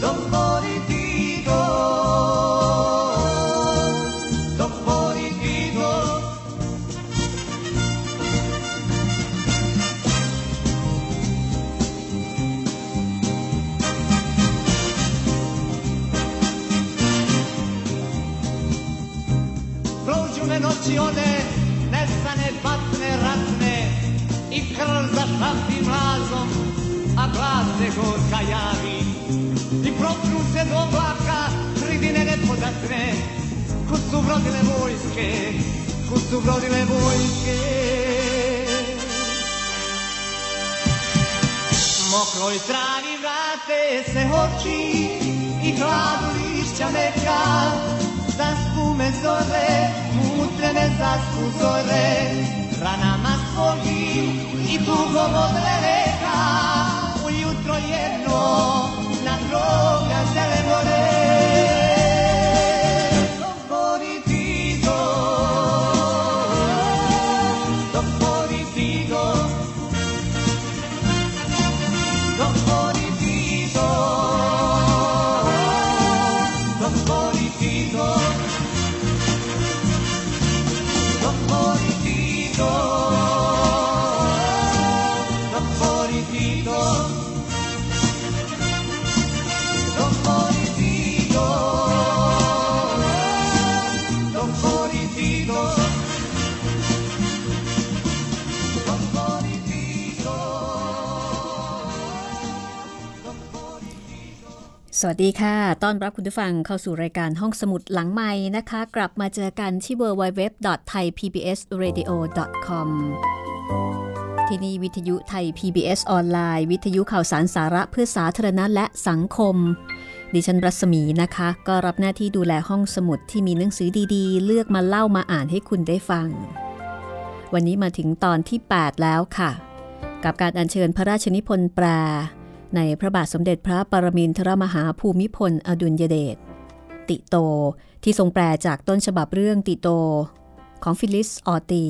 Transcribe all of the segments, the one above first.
Don't go. su brodile vojske. Mokroj travi vrate se oči i hladu lišća neka zaspu me zore, mutre me zaspu zore, ranama svojim i tugom od reka ujutro jedno na grob. สวัสดีค่ะ ต้อนรับคุณผู้ฟังเข้าสู่รายการห้องสมุดหลังใหม่นะคะ กลับมาเจอกันที่ www.thaipbsradio.com ที่นี่วิทยุไทย PBS ออนไลน์ วิทยุข่าวสารสาระเพื่อสาธารณะและสังคม ดิฉันรัศมีนะคะ ก็รับหน้าที่ดูแลห้องสมุดที่มีหนังสือดีๆ เลือกมาเล่ามาอ่านให้คุณได้ฟัง วันนี้มาถึงตอนที่ 8 แล้วค่ะ กับการอัญเชิญพระราชนิพนธ์แปล ในพระบาทสมเด็จพระปรมินทรมหาภูมิพลอดุลยเดชติโตที่ทรงแปลจากต้นฉบับเรื่องติโต ของฟิลลิสออตี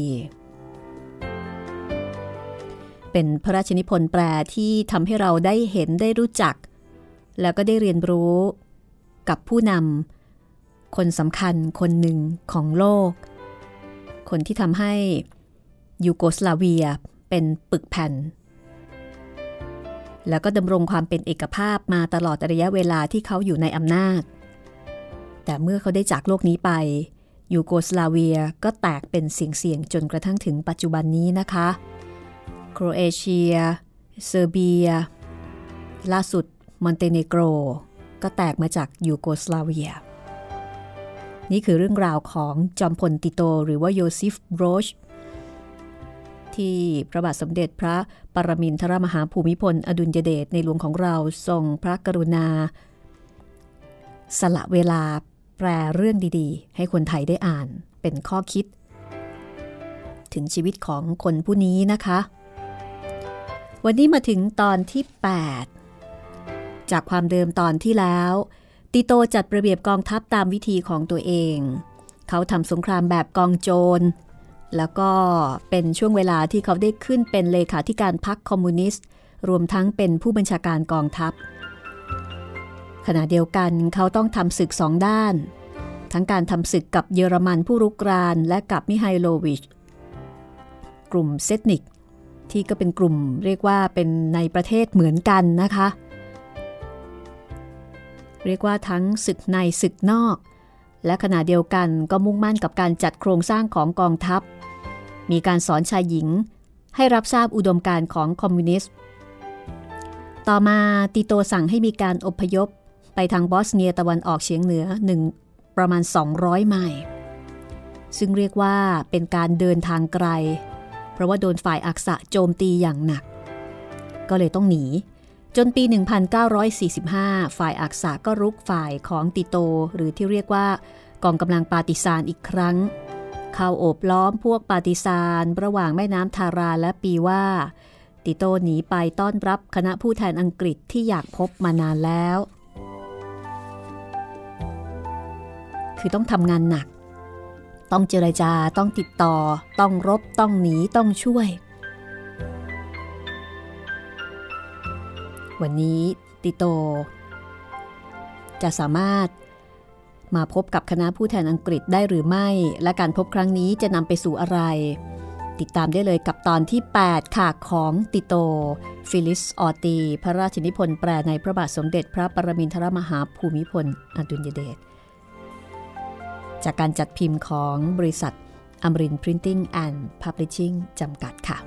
เป็นพระราชนิพนธ์แปลที่ทำให้เราได้เห็นได้รู้จัก แล้วก็ได้เรียนรู้กับผู้นำคนสำคัญคนหนึ่งของโลก คนที่ทำให้ยูโกสลาเวียเป็นปึกแผ่น แล้วก็ดำรงความเป็นเอกภาพมาตลอดระยะเวลาที่เขาอยู่ในอำนาจ แต่เมื่อเขาได้จากโลกนี้ไป ยูโกสลาเวียก็แตกเป็นเสี่ยงๆจนกระทั่งถึงปัจจุบันนี้นะคะ โครเอเชีย เซอร์เบีย ล่าสุดมอนเตเนโกร ก็แตกมาจากยูโกสลาเวีย นี่คือเรื่องราวของจอมพลติโต หรือว่าโยซิฟโรช ที่พระบาทสมเด็จพระปรมินทรมหาภูมิพล อดุลยเดชในหลวงของเราทรงพระกรุณา สละเวลาแปลเรื่องดีๆ ให้คนไทยได้อ่านเป็นข้อคิด ถึงชีวิตของคนผู้นี้นะคะ วันนี้มาถึงตอนที่ 8 จากความเดิมตอนที่แล้ว ติโตจัดระเบียบกองทัพตามวิธีของตัวเอง เขาทำสงครามแบบกองโจร แล้วก็เป็นช่วงเวลาที่เขาได้ขึ้นเป็นเลขาธิการพรรคคอมมิวนิสต์ รวมทั้งเป็นผู้บัญชาการกองทัพ ขณะเดียวกันเขาต้องทำศึกสองด้าน ทั้งการทำศึกกับเยอรมันผู้รุกรานและกับมิไฮโลวิช กลุ่มเซตนิก ที่ก็เป็นกลุ่มเรียกว่าเป็นในประเทศเหมือนกันนะคะ เรียกว่าทั้งศึกในศึกนอกและขณะเดียวกันก็มุ่งมั่นกับการจัดโครงสร้างของกองทัพ มีการสอนชายหญิง ให้รับทราบอุดมการของคอมมิวนิสต์ ต่อมาติโตสั่งให้มีการอพยพไปทางบอสเนียตะวันออกเฉียงเหนือหนึ่งประมาณ 200 ไมล์ซึ่งเรียกว่าเป็นการเดินทางไกล เพราะว่าโดนฝ่ายอักษะโจมตีอย่างหนัก ก็เลยต้องหนี จนปี 1945 ฝ่ายอักษะก็รุกฝ่ายของติโต หรือที่เรียกว่ากองกำลังปาติซานอีกครั้ง เข้าโอบล้อมพวกปาติซานระหว่างแม่น้ำทาราและปีว่า ติโตหนีไปต้อนรับคณะผู้แทนอังกฤษที่อยากพบมานานแล้ว คือต้องทำงานหนัก ต้องเจรจาต้องติดต่อ ต้องรบต้องหนีต้องช่วย วันนี้ติโตจะสามารถ มาพบกับคณะผู้แทนอังกฤษได้หรือไม่ และการพบครั้งนี้จะนำไปสู่อะไร ติดตามได้เลยกับตอนที่ 8 ค่ะของติโต ฟิลลิสออตี พระราชนิพนธ์แปลในพระบาทสมเด็จพระปรมินทรมหาภูมิพล อดุลยเดชจากการจัดพิมพ์ของบริษัทอมรินพรินติ้งแอนด์พับลิชชิ่งจำกัดค่ะ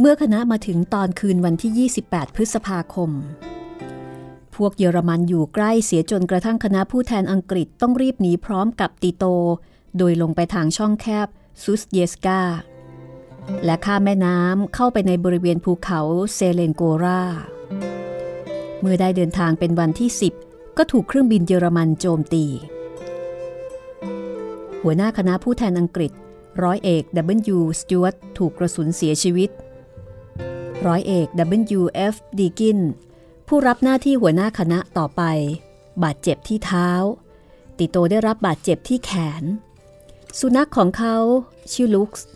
เมื่อคณะมาถึงตอนคืนวันที่ 28 พฤษภาคม พวกเยอรมันอยู่ใกล้เสียจนกระทั่งคณะผู้แทนอังกฤษต้องรีบหนีพร้อมกับติโต โดยลงไปทางช่องแคบซุตเยสกาและข้ามแม่น้ำเข้าไปในบริเวณภูเขาเซเลนโกราเมื่อได้เดินทางเป็นวันที่ 10 ก็ถูกเครื่องบินเยอรมันโจมตี หัวหน้าคณะผู้แทนอังกฤษ ร้อยเอก W. สจวตถูกกระสุนเสียชีวิต ร้อยเอก W.F. ดีกิน ผู้รับหน้าที่หัวหน้าคณะต่อไป บาดเจ็บที่เท้า ติโตได้รับบาดเจ็บที่แขน สุนัขของเขาชื่อลุกส์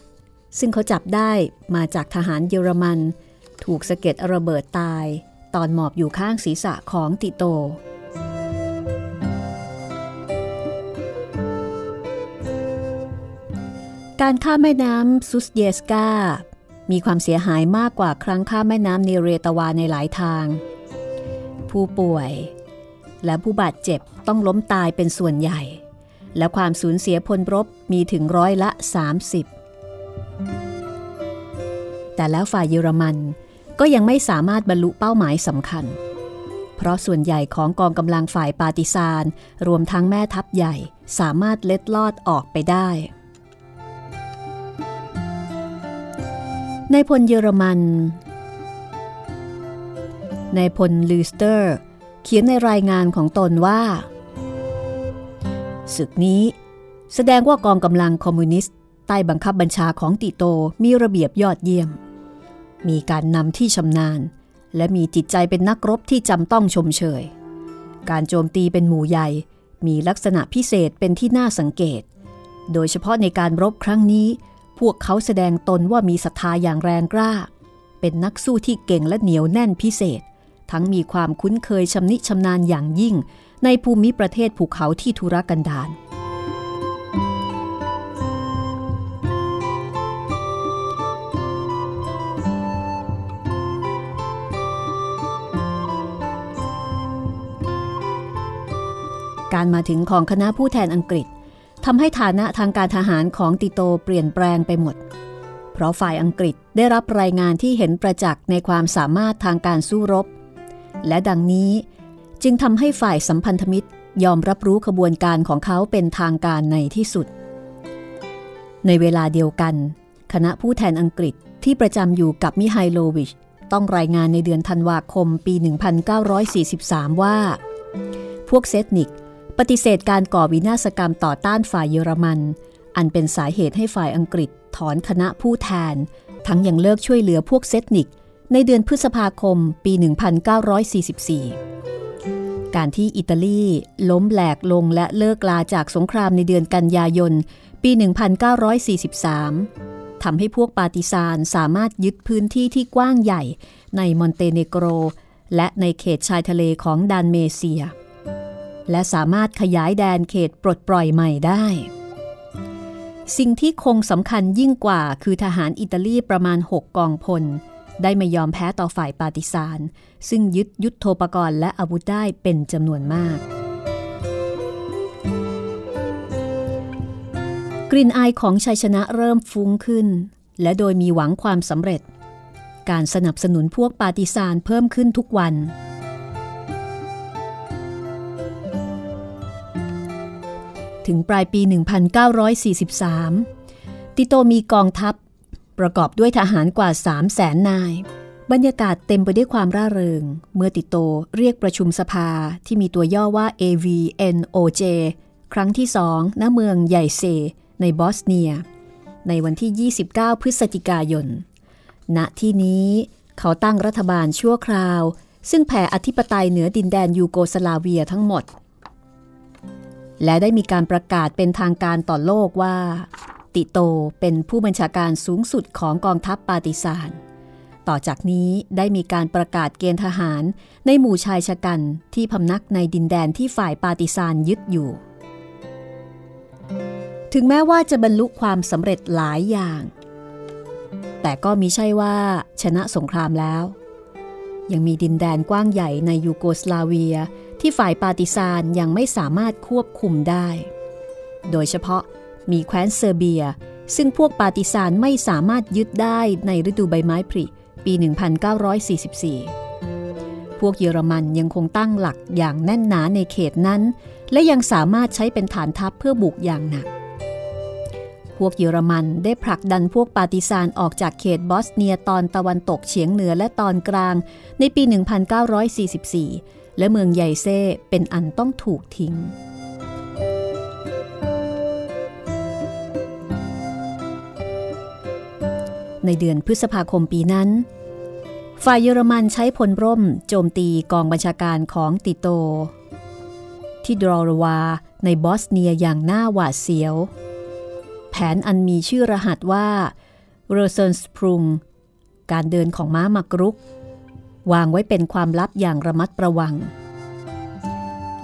ซึ่งเขาจับได้มาจากทหารเยอรมัน ถูกสะเก็ดระเบิดตาย ตอนหมอบอยู่ข้างศีรษะของติโต การข้ามแม่น้ำซุสเยสกา มีความเสียหายมากกว่าครั้งข้ามแม่น้ำเนเรตาวาในหลายทาง ผู้ป่วยและผู้บาดเจ็บต้องล้มตายเป็นส่วนใหญ่ และความสูญเสียพลรบมีถึงร้อยละ 30 แต่แล้วฝ่ายเยอรมันก็ยังไม่สามารถบรรลุเป้าหมายสำคัญ เพราะส่วนใหญ่ของกองกำลังฝ่ายปาติซาน รวมทั้งแม่ทัพใหญ่สามารถเล็ดลอดออกไปได้ นายพลเยอรมันนายพลลูสเตอร์ เขียนในรายงานของตนว่า ศึกนี้ แสดงว่ากองกำลังคอมมิวนิสต์ ใต้บังคับบัญชาของติโตมีระเบียบยอดเยี่ยม มีการนำที่ชำนาญ และมีจิตใจเป็นนักรบที่จำต้องชมเชย การโจมตีเป็นหมู่ใหญ่ มีลักษณะพิเศษเป็นที่น่าสังเกต โดยเฉพาะในการรบครั้งนี้ พวกเขาแสดงตนว่ามีศรัทธาอย่างแรงกล้า เป็นนักสู้ที่เก่งและเหนียวแน่นพิเศษ ทั้งมีความคุ้นเคยชำนิชำนาญอย่างยิ่ง ในภูมิประเทศภูเขาที่ทุรกันดารการมาถึงของคณะผู้แทนอังกฤษ ทำให้ฐานะทางการทหารของติโตเปลี่ยนแปลงไปหมด เพราะฝ่ายอังกฤษได้รับรายงานที่เห็นประจักษ์ในความสามารถทางการสู้รบ และดังนี้จึงทำให้ฝ่ายสัมพันธมิตรยอมรับรู้ขบวนการของเขาเป็นทางการในที่สุด ในเวลาเดียวกัน คณะผู้แทนอังกฤษที่ประจำอยู่กับมิไฮโลวิช ต้องรายงานในเดือนธันวาคมปี 1943 ว่า พวกเซตนิก ปฏิเสธการก่อวินาศกรรมต่อต้านฝ่ายเยอรมัน อันเป็นสาเหตุให้ฝ่ายอังกฤษถอนคณะผู้แทน ทั้งยังเลิกช่วยเหลือพวกเซตนิก ในเดือนพฤษภาคมปี 1944 การที่อิตาลีล้มแหลกลงและเลิกลาจากสงครามในเดือนกันยายน ปี 1943 ทำให้พวกปาติซานสามารถยึดพื้นที่ที่กว้างใหญ่ในมอนเตเนโกร และในเขตชายทะเลของดัลเมเซีย และสามารถขยายแดนเขตปลดปล่อยใหม่ได้ สิ่งที่คงสำคัญยิ่งกว่าคือทหารอิตาลีประมาณ 6 กองพล ได้ไม่ยอมแพ้ต่อฝ่ายปาติซาน ซึ่งยึดยุทโธปกรณ์และอาวุธได้เป็นจำนวนมาก กลิ่นอายของชัยชนะเริ่มฟุ้งขึ้น และโดยมีหวังความสำเร็จ การสนับสนุนพวกปาติซานเพิ่มขึ้นทุกวัน ถึงปลายปี 1943 ติโตมีกองทัพ ประกอบด้วยทหารกว่า 3 0 0แสนนาย บรรยากาศเต็มไปด้วยความร่าเริง เมื่อติโตเรียกประชุมสภาที่มีตัวย่อว่า AVNOJ ครั้งที่สองณเมืองใหญ่เซ ในบอสเนีย ในวันที่ 29 พฤศจิกายน ณ ที่นี้เขาตั้งรัฐบาลชั่วคราว ซึ่งแผ่อธิปไตยเหนือดินแดนยูโกสลาเวียทั้งหมด และได้มีการประกาศเป็นทางการต่อโลกว่า ติโตเป็นผู้บัญชาการสูงสุดของกองทัพปาติซานต่อจากนี้ได้มีการประกาศเกณฑ์ทหารในหมู่ชายชะกันที่พำนักในดินแดนที่ฝ่ายปาติซานยึดอยู่ ถึงแม้ว่าจะบรรลุความสำเร็จหลายอย่าง แต่ก็มีใช่ว่าชนะสงครามแล้ว ยังมีดินแดนกว้างใหญ่ในยูโกสลาเวีย ที่ฝ่ายปาติซานยังไม่สามารถควบคุมได้ โดยเฉพาะมีแคว้นเซอร์เบีย ซึ่งพวกปาติซานไม่สามารถยึดได้ในฤดูใบไม้ผลิปี 1944 พวกเยอรมันยังคงตั้งหลักอย่างแน่นหนาในเขตนั้น และยังสามารถใช้เป็นฐานทัพเพื่อบุกอย่างหนัก พวกเยอรมันได้ผลักดันพวกปาติซานออกจากเขตบอสเนียตอนตะวันตกเฉียงเหนือและตอนกลางในปี 1944 และเมืองใหญ่เซ่เป็นอันต้องถูกทิ้ง ในเดือนพฤษภาคมปีนั้น ฝ่ายเยอรมันใช้พลร่มโจมตีกองบัญชาการของติโต ที่ดรอรวาในบอสเนียอย่างหน่าหวาดเสียว แผนอันมีชื่อรหัสว่าเรเซนสปรุง การเดินของม้ามักรุก วางไว้เป็นความลับอย่างระมัดระวัง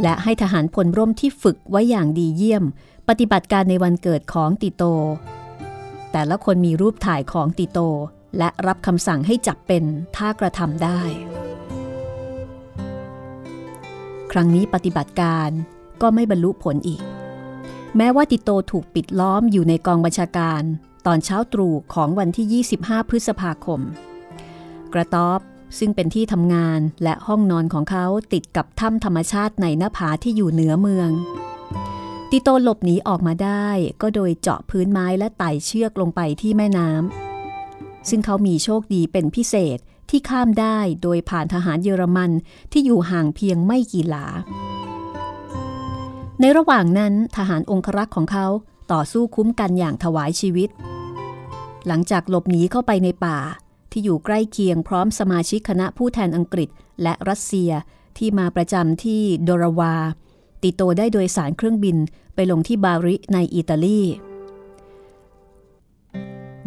และให้ทหารพลร่มที่ฝึกไว้อย่างดีเยี่ยม ปฏิบัติการในวันเกิดของติโต แต่ละคนมีรูปถ่ายของติโต และรับคำสั่งให้จับเป็นถ้ากระทำได้ ครั้งนี้ปฏิบัติการก็ไม่บรรลุผลอีก แม้ว่าติโตถูกปิดล้อมอยู่ในกองบัญชาการ ตอนเช้าตรู่ของวันที่ 25 พฤษภาคม กระต๊อบ ซึ่งเป็นที่ทำงานและห้องนอนของเขาติดกับถ้ำธรรมชาติในหน้าผาที่อยู่เหนือเมือง ติโตหลบหนีออกมาได้ก็โดยเจาะพื้นไม้และไต่เชือกลงไปที่แม่น้ำซึ่งเขามีโชคดีเป็นพิเศษที่ข้ามได้โดยผ่านทหารเยอรมันที่อยู่ห่างเพียงไม่กี่หลา ในระหว่างนั้นทหารองครักษ์ของเขาต่อสู้คุ้มกันอย่างถวายชีวิต หลังจากหลบหนีเข้าไปในป่า ที่อยู่ใกล้เคียงพร้อมสมาชิกคณะผู้แทนอังกฤษ และรัสเซียที่มาประจำที่โดราวา ติโตได้โดยสารเครื่องบินไปลงที่บาริในอิตาลี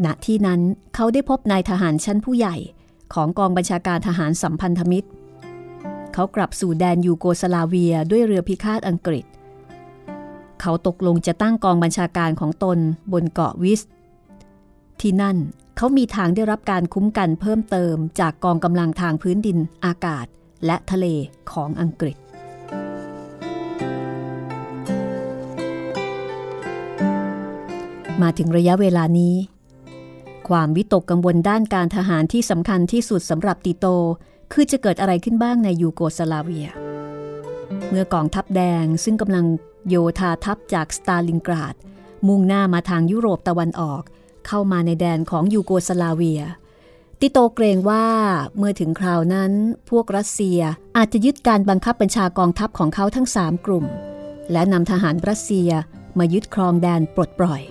ณ ที่นั้นเขาได้พบนายทหารชั้นผู้ใหญ่ของกองบัญชาการทหารสัมพันธมิตร เขากลับสู่แดนยูโกสลาเวียด้วยเรือพิฆาตอังกฤษ เขาตกลงจะตั้งกองบัญชาการของตนบนเกาะวิส ที่นั่น เขามีทางได้รับการคุ้มกันเพิ่มเติมจากกองกำลังทางพื้นดินอากาศและทะเลของอังกฤษ มาถึงระยะเวลานี้ ความวิตกกังวลด้านการทหารที่สำคัญที่สุดสำหรับติโต คือจะเกิดอะไรขึ้นบ้างในยูโกสลาเวีย เมื่อกองทัพแดงซึ่งกำลังโยธาทัพจากสตาลิงกราด มุ่งหน้ามาทางยุโรปตะวันออก เข้ามาในแดนของยูโกสลาเวีย ติโตเกรงว่าเมื่อถึงคราวนั้นพวกรัสเซียอาจจะยึดการบังคับบัญชากองทัพของเขาทั้งสามกลุ่ม และนำทหารรัสเซียมายึดครองแดนปลดปล่อย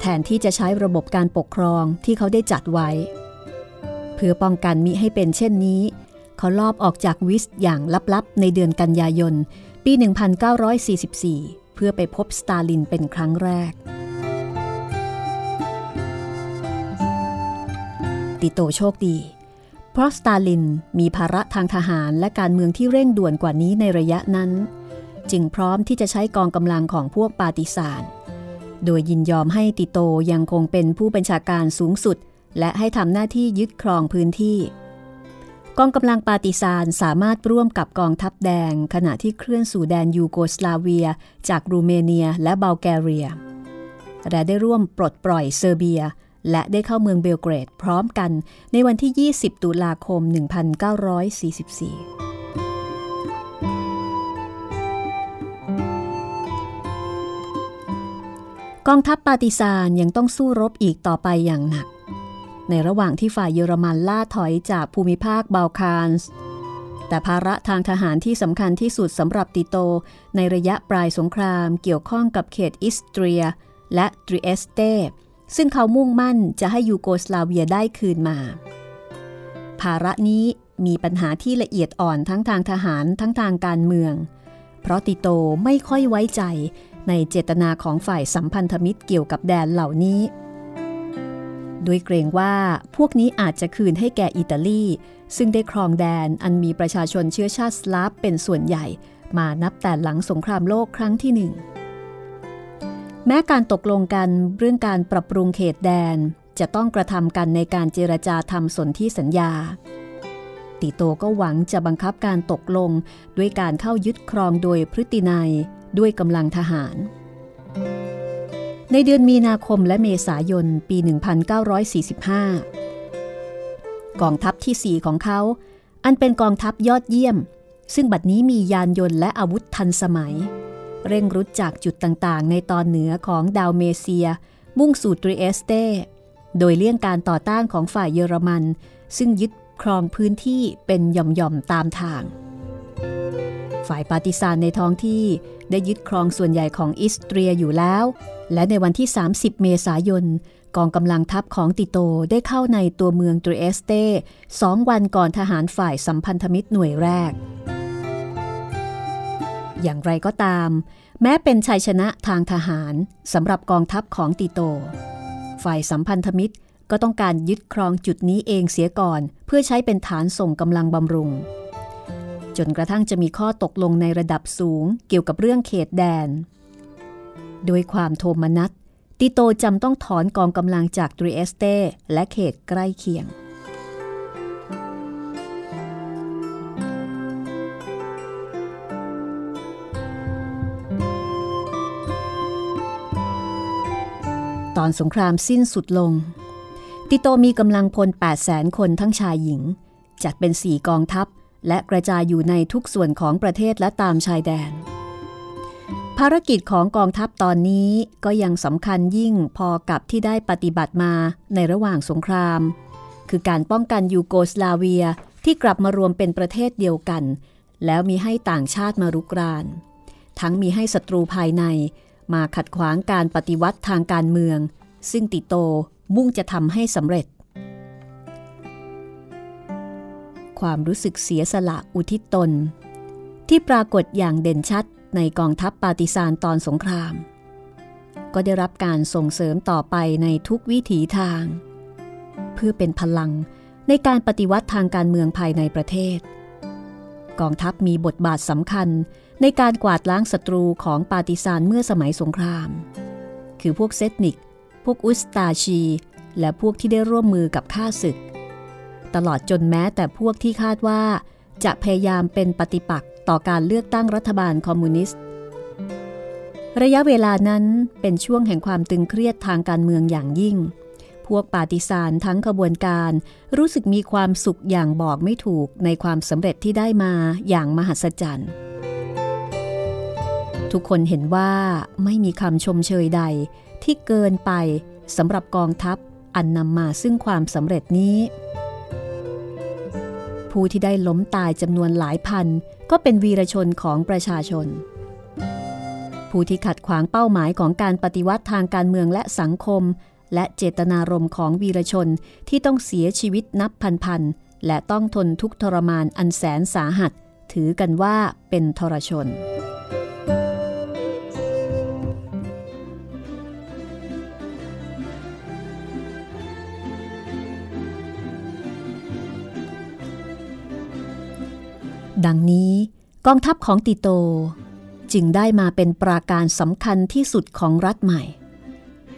แทนที่จะใช้ระบบการปกครองที่เขาได้จัดไว้ เพื่อป้องกันมิให้เป็นเช่นนี้ เขาลอบออกจากวิสอย่างลับๆ ในเดือนกันยายนปี 1944 เพื่อไปพบสตาลินเป็นครั้งแรก ติโตโชคดี เพราะสตาลินมีภาระทางทหารและการเมืองที่เร่งด่วนกว่านี้ในระยะนั้น จึงพร้อมที่จะใช้กองกำลังของพวกปาติสานโดยยินยอมให้ติโตยังคงเป็นผู้บัญชาการสูงสุด และให้ทำหน้าที่ยึดครองพื้นที่ กองกำลังปาติซานสามารถร่วมกับกองทัพแดง ขณะที่เคลื่อนสู่แดนยูโกสลาเวีย จากรูเมเนียและบัลแกเรีย และได้ร่วมปลดปล่อยเซอร์เบีย และได้เข้าเมืองเบลเกรดพร้อมกันในวันที่ 20 ตุลาคม 1944กองทัพปาติซานยังต้องสู้รบอีกต่อไปอย่างหนัก ในระหว่างที่ฝ่ายเยอรมันล่าถอยจากภูมิภาคบาลคานส์ แต่ภาระทางทหารที่สำคัญที่สุดสำหรับติโต ในระยะปลายสงครามเกี่ยวข้องกับเขตอิสเตรีย และตริเอสเต ซึ่งเขามุ่งมั่นจะให้ยูโกสลาเวียได้คืนมา ภาระนี้มีปัญหาที่ละเอียดอ่อนทั้งทางทหารทั้งทางการเมือง เพราะติโตไม่ค่อยไว้ใจในเจตนาของฝ่ายสัมพันธมิตรเกี่ยวกับแดนเหล่านี้ โดยเกรงว่าพวกนี้อาจจะคืนให้แก่อิตาลี ซึ่งได้ครองแดนอันมีประชาชนเชื้อชาติสลาฟเป็นส่วนใหญ่ มานับแต่หลังสงครามโลกครั้งที่หนึ่ง แม้การตกลงกันเรื่องการปรับปรุงเขตแดนจะต้องกระทำกันในการเจรจาทำสนธิสัญญา ติโตก็หวังจะบังคับการตกลงด้วยการเข้ายึดครองโดยพฤตินัยด้วยกำลังทหาร ในเดือนมีนาคมและเมษายนปี 1945 กองทัพที่ 4 ของเขา อันเป็นกองทัพยอดเยี่ยม ซึ่งบัดนี้มียานยนต์และอาวุธทันสมัย เร่งรุดจากจุดต่างๆ ในตอนเหนือของดัลเมเซีย มุ่งสู่ตริเอสเต โดยเลี่ยงการต่อต้านของฝ่ายเยอรมัน ซึ่งยึดครองพื้นที่เป็นหย่อมๆตามทาง ฝ่ายปาติซานในท้องที่ได้ยึดครองส่วนใหญ่ของอิสเตรียอยู่แล้ว และในวันที่ 30 เมษายน กองกำลังทัพของติโตได้เข้าในตัวเมืองตริเอสเตสองวันก่อนทหารฝ่ายสัมพันธมิตรหน่วยแรก อย่างไรก็ตาม แม้เป็นชัยชนะทางทหารสำหรับกองทัพของติโต ฝ่ายสัมพันธมิตรก็ต้องการยึดครองจุดนี้เองเสียก่อน เพื่อใช้เป็นฐานส่งกำลังบำรุง จนกระทั่งจะมีข้อตกลงในระดับสูงเกี่ยวกับเรื่องเขตแดน โดยความโทมนัสติโตจำต้องถอนกองกำลังจากตริเอสเตและเขตใกล้เคียง ตอนสงครามสิ้นสุดลง ติโตมีกำลังพล 8 0 0แสนคนทั้งชายหญิง จัดเป็นสี่กองทัพ และกระจายอยู่ในทุกส่วนของประเทศและตามชายแดน ภารกิจของกองทัพตอนนี้ก็ยังสำคัญยิ่งพอกับที่ได้ปฏิบัติมาในระหว่างสงคราม คือการป้องกันยูโกสลาเวียที่กลับมารวมเป็นประเทศเดียวกัน แล้วมีให้ต่างชาติมารุกราน ทั้งมีให้ศัตรูภายใน มาขัดขวางการปฏิวัติทางการเมือง ซึ่งติโตมุ่งจะทำให้สำเร็จ ความรู้สึกเสียสละอุทิศตน ที่ปรากฏอย่างเด่นชัดในกองทัพปาติซานตอนสงคราม ก็ได้รับการส่งเสริมต่อไปในทุกวิถีทาง เพื่อเป็นพลังในการปฏิวัติทางการเมืองภายในประเทศ กองทัพมีบทบาทสำคัญ ในการกวาดล้างศัตรูของปาติซานเมื่อสมัยสงคราม คือพวกเซตนิก พวกอุสตาชี และพวกที่ได้ร่วมมือกับข้าศึก ตลอดจนแม้แต่พวกที่คาดว่า จะพยายามเป็นปฏิปักษ์ต่อการเลือกตั้งรัฐบาลคอมมิวนิสต์ ระยะเวลานั้นเป็นช่วงแห่งความตึงเครียดทางการเมืองอย่างยิ่ง พวกปาฏิสารทั้งขบวนการรู้สึกมีความสุขอย่างบอกไม่ถูกในความสำเร็จที่ได้มาอย่างมหัศจรรย์ ทุกคนเห็นว่าไม่มีคำชมเชยใดที่เกินไปสำหรับกองทัพอันนำมาซึ่งความสำเร็จนี้ ผู้ที่ได้ล้มตายจำนวนหลายพัน ก็เป็นวีรชนของประชาชน ผู้ที่ขัดขวางเป้าหมายของการปฏิวัติทางการเมืองและสังคม และเจตนารมณ์ของวีรชนที่ต้องเสียชีวิตนับพันๆและต้องทนทุกทรมานอันแสนสาหัส ถือกันว่าเป็นทรชน ดังนี้กองทัพของติโต จึงได้มาเป็นปราการสำคัญที่สุดของรัฐใหม่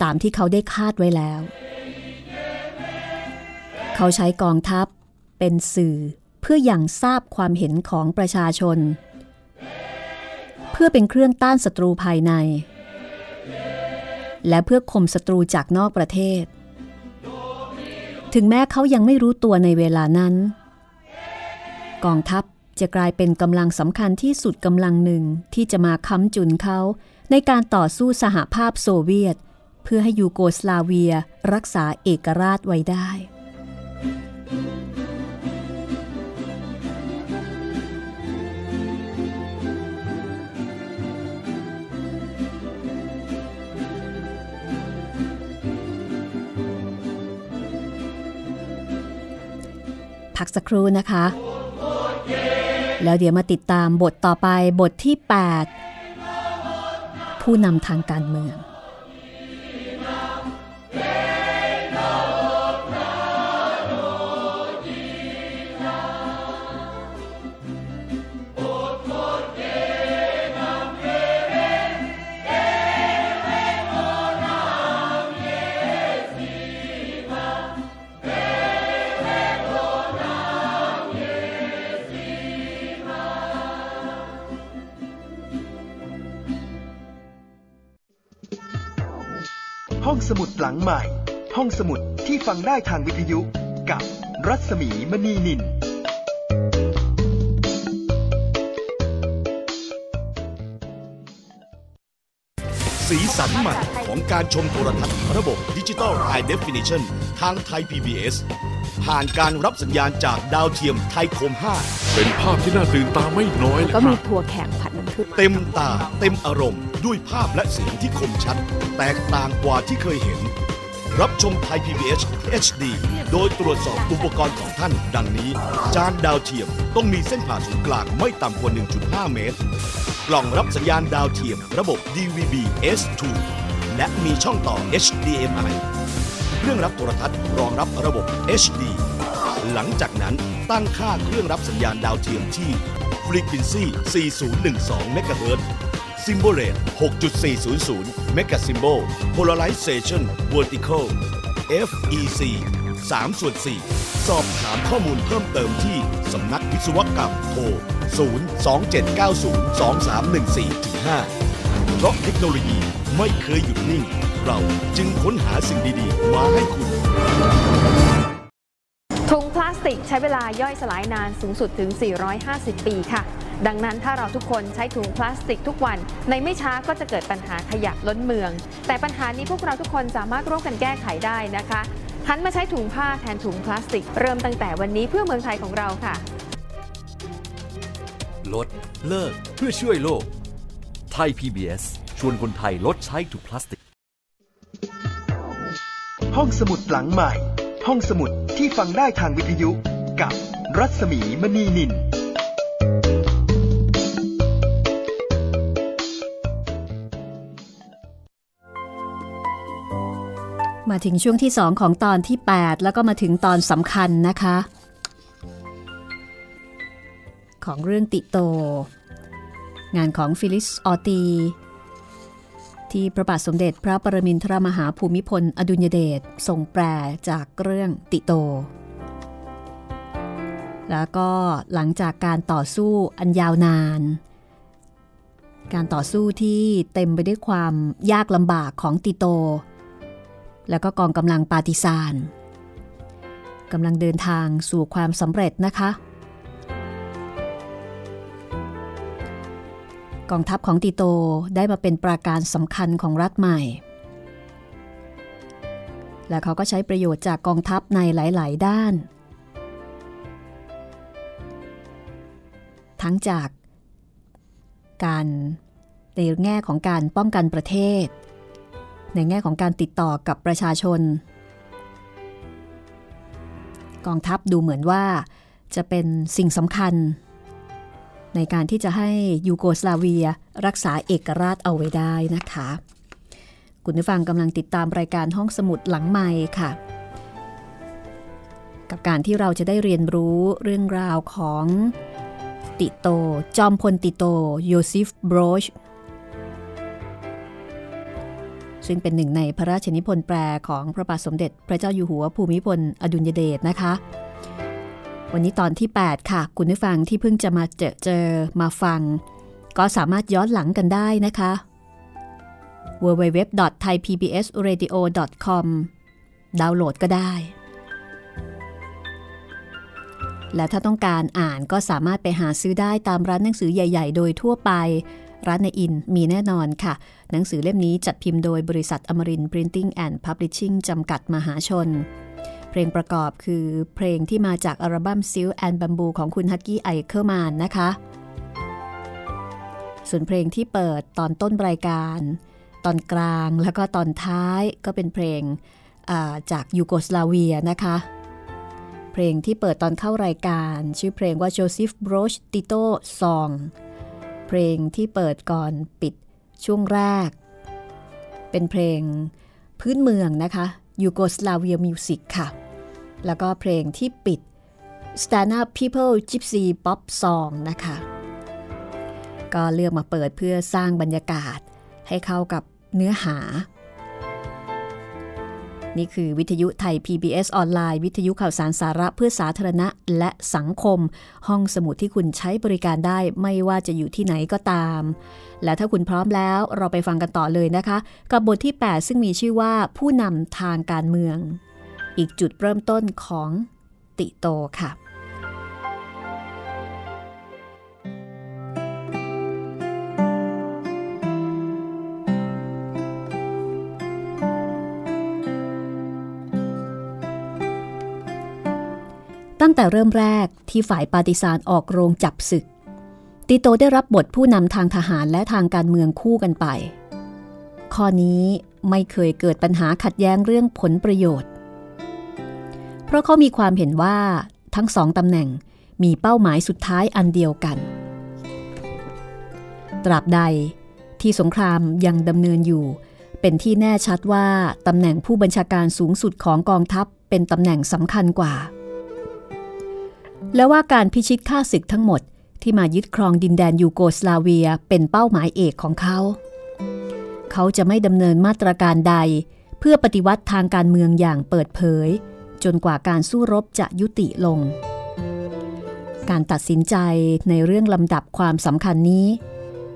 ตามที่เขาได้คาดไว้แล้ว เขาใช้กองทัพเป็นสื่อเพื่ออยังทราบความเห็นของประชาชน เพื่อเป็นเครื่องต้านศัตรูภายใน และเพื่อข่มศัตรูจากนอกประเทศ ถึงแม้เขายังไม่รู้ตัวในเวลานั้น กองทัพ จะกลายเป็นกำลังสำคัญที่สุดกำลังหนึ่งที่จะมาค้ำจุนเขาในการต่อสู้สหภาพโซเวียต เพื่อให้ยูโกสลาเวียรักษาเอกราชไว้ได้ พักสักครู่นะคะ แล้วเดี๋ยวมาติดตามบทต่อไปบทที่ 8 ผู้นำทางการเมือง สมุดหลังใหม่ ห้องสมุดที่ฟังได้ทางวิทยุ กับรัศมีมณีนิน สีสันใหม่ของการชมโทรทัศน์ระบบดิจิตอล High Definition ทางไทย PBS ผ่านการรับสัญญาณจากดาวเทียมไทยคมเป็นภาพที่น่าตื่นตาไม่น้อยเลยก็คมีรับถั่วแขกผัดน้ำผึ้ง5เต็มตาเต็มอารมณ์ ด้วยภาพและเสียงที่คมชัด แตกต่างกว่าที่เคยเห็น รับชมไทย PBS HD โดยตรวจสอบอุปกรณ์ของท่าน ดังนี้ จานดาวเทียมต้องมีเส้นผ่าศูนย์กลางไม่ต่ำกว่า 1.5 เมตร กล่องรับสัญญาณดาวเทียมระบบ DVB S2 และมีช่องต่อ HDMI เครื่องรับโทรทัศน์รองรับระบบ HD หลังจากนั้นตั้งค่าเครื่องรับสัญญาณดาวเทียมที่ Frequency 4012 MHz Symbol Rate 6.400 Mega Symbol Polarization Vertical FEC 3 ส่วน 4 สอบถามข้อมูลเพิ่มเติมที่สำนักวิศวกรรมโทร 027902314-5 เพราะเทคโนโลยีไม่เคยหยุดนิ่ง เราจึงค้นหาสิ่งดีๆ มาให้คุณ ถุงพลาสติกใช้เวลาย่อยสลายนานสูงสุดถึง 450 ปีค่ะ ดังนั้นถ้าเราทุกคนใช้ถุงพลาสติกทุกวัน ในไม่ช้าก็จะเกิดปัญหาขยะล้นเมือง แต่ปัญหานี้พวกเราทุกคนสามารถร่วมกันแก้ไขได้นะคะหันมาใช้ถุงผ้าแทนถุงพลาสติก เริ่มตั้งแต่วันนี้เพื่อเมืองไทยของเราค่ะ ลดเลิกเพื่อช่วยโลก ไทย PBS ชวนคนไทยลดใช้ถุงพลาสติก ห้องสมุดหลังใหม่ ห้องสมุดที่ฟังได้ทางวิทยุ กับรัศมีมณีนิน มาถึงช่วงที่ 2 ของตอนที่ 8 แล้วก็มาถึงตอนสำคัญนะคะ ของเรื่องติโต งานของฟิลิสออตี ที่พระบาทสมเด็จพระปรมินทรมหาภูมิพล อดุลยเดชทรงแปลจากเรื่องติโต แล้วก็หลังจากการต่อสู้อันยาวนานการต่อสู้ที่เต็มไปด้วยความยากลำบากของติโต แล้วก็กองกำลังปาติซานกำลังเดินทางสู่ความสำเร็จนะคะ กองทัพของติโตได้มาเป็นปราการสำคัญของรัฐใหม่ และเขาก็ใช้ประโยชน์จากกองทัพในหลาย ๆ ด้าน ทั้งจากการในแง่ของการป้องกันประเทศ ในแง่ของการติดต่อกับประชาชน กองทัพดูเหมือนว่าจะเป็นสิ่งสำคัญ ในการที่จะให้ยูโกสลาเวียรักษาเอกราชเอาไว้ได้นะคะ คุณผู้ฟังกำลังติดตามรายการห้องสมุดหลังใหม่ค่ะ กับการที่เราจะได้เรียนรู้เรื่องราวของติโต จอมพลติโต โยซิฟ โบรช ซึ่งเป็นหนึ่งในพระราชนิพนธ์แปลของพระบาทสมเด็จ พระเจ้าอยู่หัวภูมิพลอดุลยเดชนะคะ วันนี้ตอนที่ 8 ค่ะ คุณผู้ฟังที่เพิ่งจะมาเจอเจอมาฟัง ก็สามารถย้อนหลังกันได้นะคะ www.thaipbsradio.com ดาวน์โหลดก็ได้ และถ้าต้องการอ่านก็สามารถไปหาซื้อได้ตามร้านหนังสือใหญ่ ๆ โดยทั่วไป ร้านนายอินทร์มีแน่นอนค่ะ หนังสือเล่มนี้จัดพิมพ์โดยบริษัทอมรินทร์พริ้นติ้งแอนด์พับลิชชิ่งจำกัดมหาชน เพลงประกอบคือเพลงที่มาจากอัลบั้ม Silk and Bamboo ของคุณฮักกี้ไอเคิลมานน์นะคะ ส่วนเพลงที่เปิดตอนต้นรายการ ตอนกลางแล้วก็ตอนท้ายก็เป็นเพลงจากยูโกสลาเวียนะคะเพลงที่เปิดตอนเข้ารายการ ชื่อเพลงว่า Josip Broz Tito Song เพลงที่เปิดก่อนปิดช่วงแรก เป็นเพลงพื้นเมืองนะคะยูโกสลาเวียมิวสิกค่ะ แล้วก็เพลงที่ปิด Stand Up People Gypsy Pop Song นะคะ ก็เลือกมาเปิดเพื่อสร้างบรรยากาศให้เข้ากับเนื้อหา นี่คือวิทยุไทย PBS ออนไลน์ วิทยุข่าวสารสาระเพื่อสาธารณะและสังคม ห้องสมุดที่คุณใช้บริการได้ไม่ว่าจะอยู่ที่ไหนก็ตาม และถ้าคุณพร้อมแล้วเราไปฟังกันต่อเลยนะคะ กับบทที่ 8 ซึ่งมีชื่อว่าผู้นำทางการเมือง อีกจุดเริ่มต้นของติโตค่ะ แต่เริ่มแรกที่ฝ่ายปาฏิซานออกโรงจับศึก ติโตได้รับบทผู้นำทางทหารและทางการเมืองคู่กันไป ข้อนี้ไม่เคยเกิดปัญหาขัดแย้งเรื่องผลประโยชน์ เพราะเขามีความเห็นว่าทั้งสองตำแหน่งมีเป้าหมายสุดท้ายอันเดียวกัน ตราบใดที่สงครามยังดำเนินอยู่ เป็นที่แน่ชัดว่าตำแหน่งผู้บัญชาการสูงสุดของกองทัพเป็นตำแหน่งสำคัญกว่า และว่าการพิชิตข้าศึกทั้งหมดที่มายึดครองดินแดนยูโกสลาเวียเป็นเป้าหมายเอกของเขา เขาจะไม่ดำเนินมาตรการใด เพื่อปฏิวัติทางการเมืองอย่างเปิดเผย จนกว่าการสู้รบจะยุติลง การตัดสินใจในเรื่องลำดับความสำคัญนี้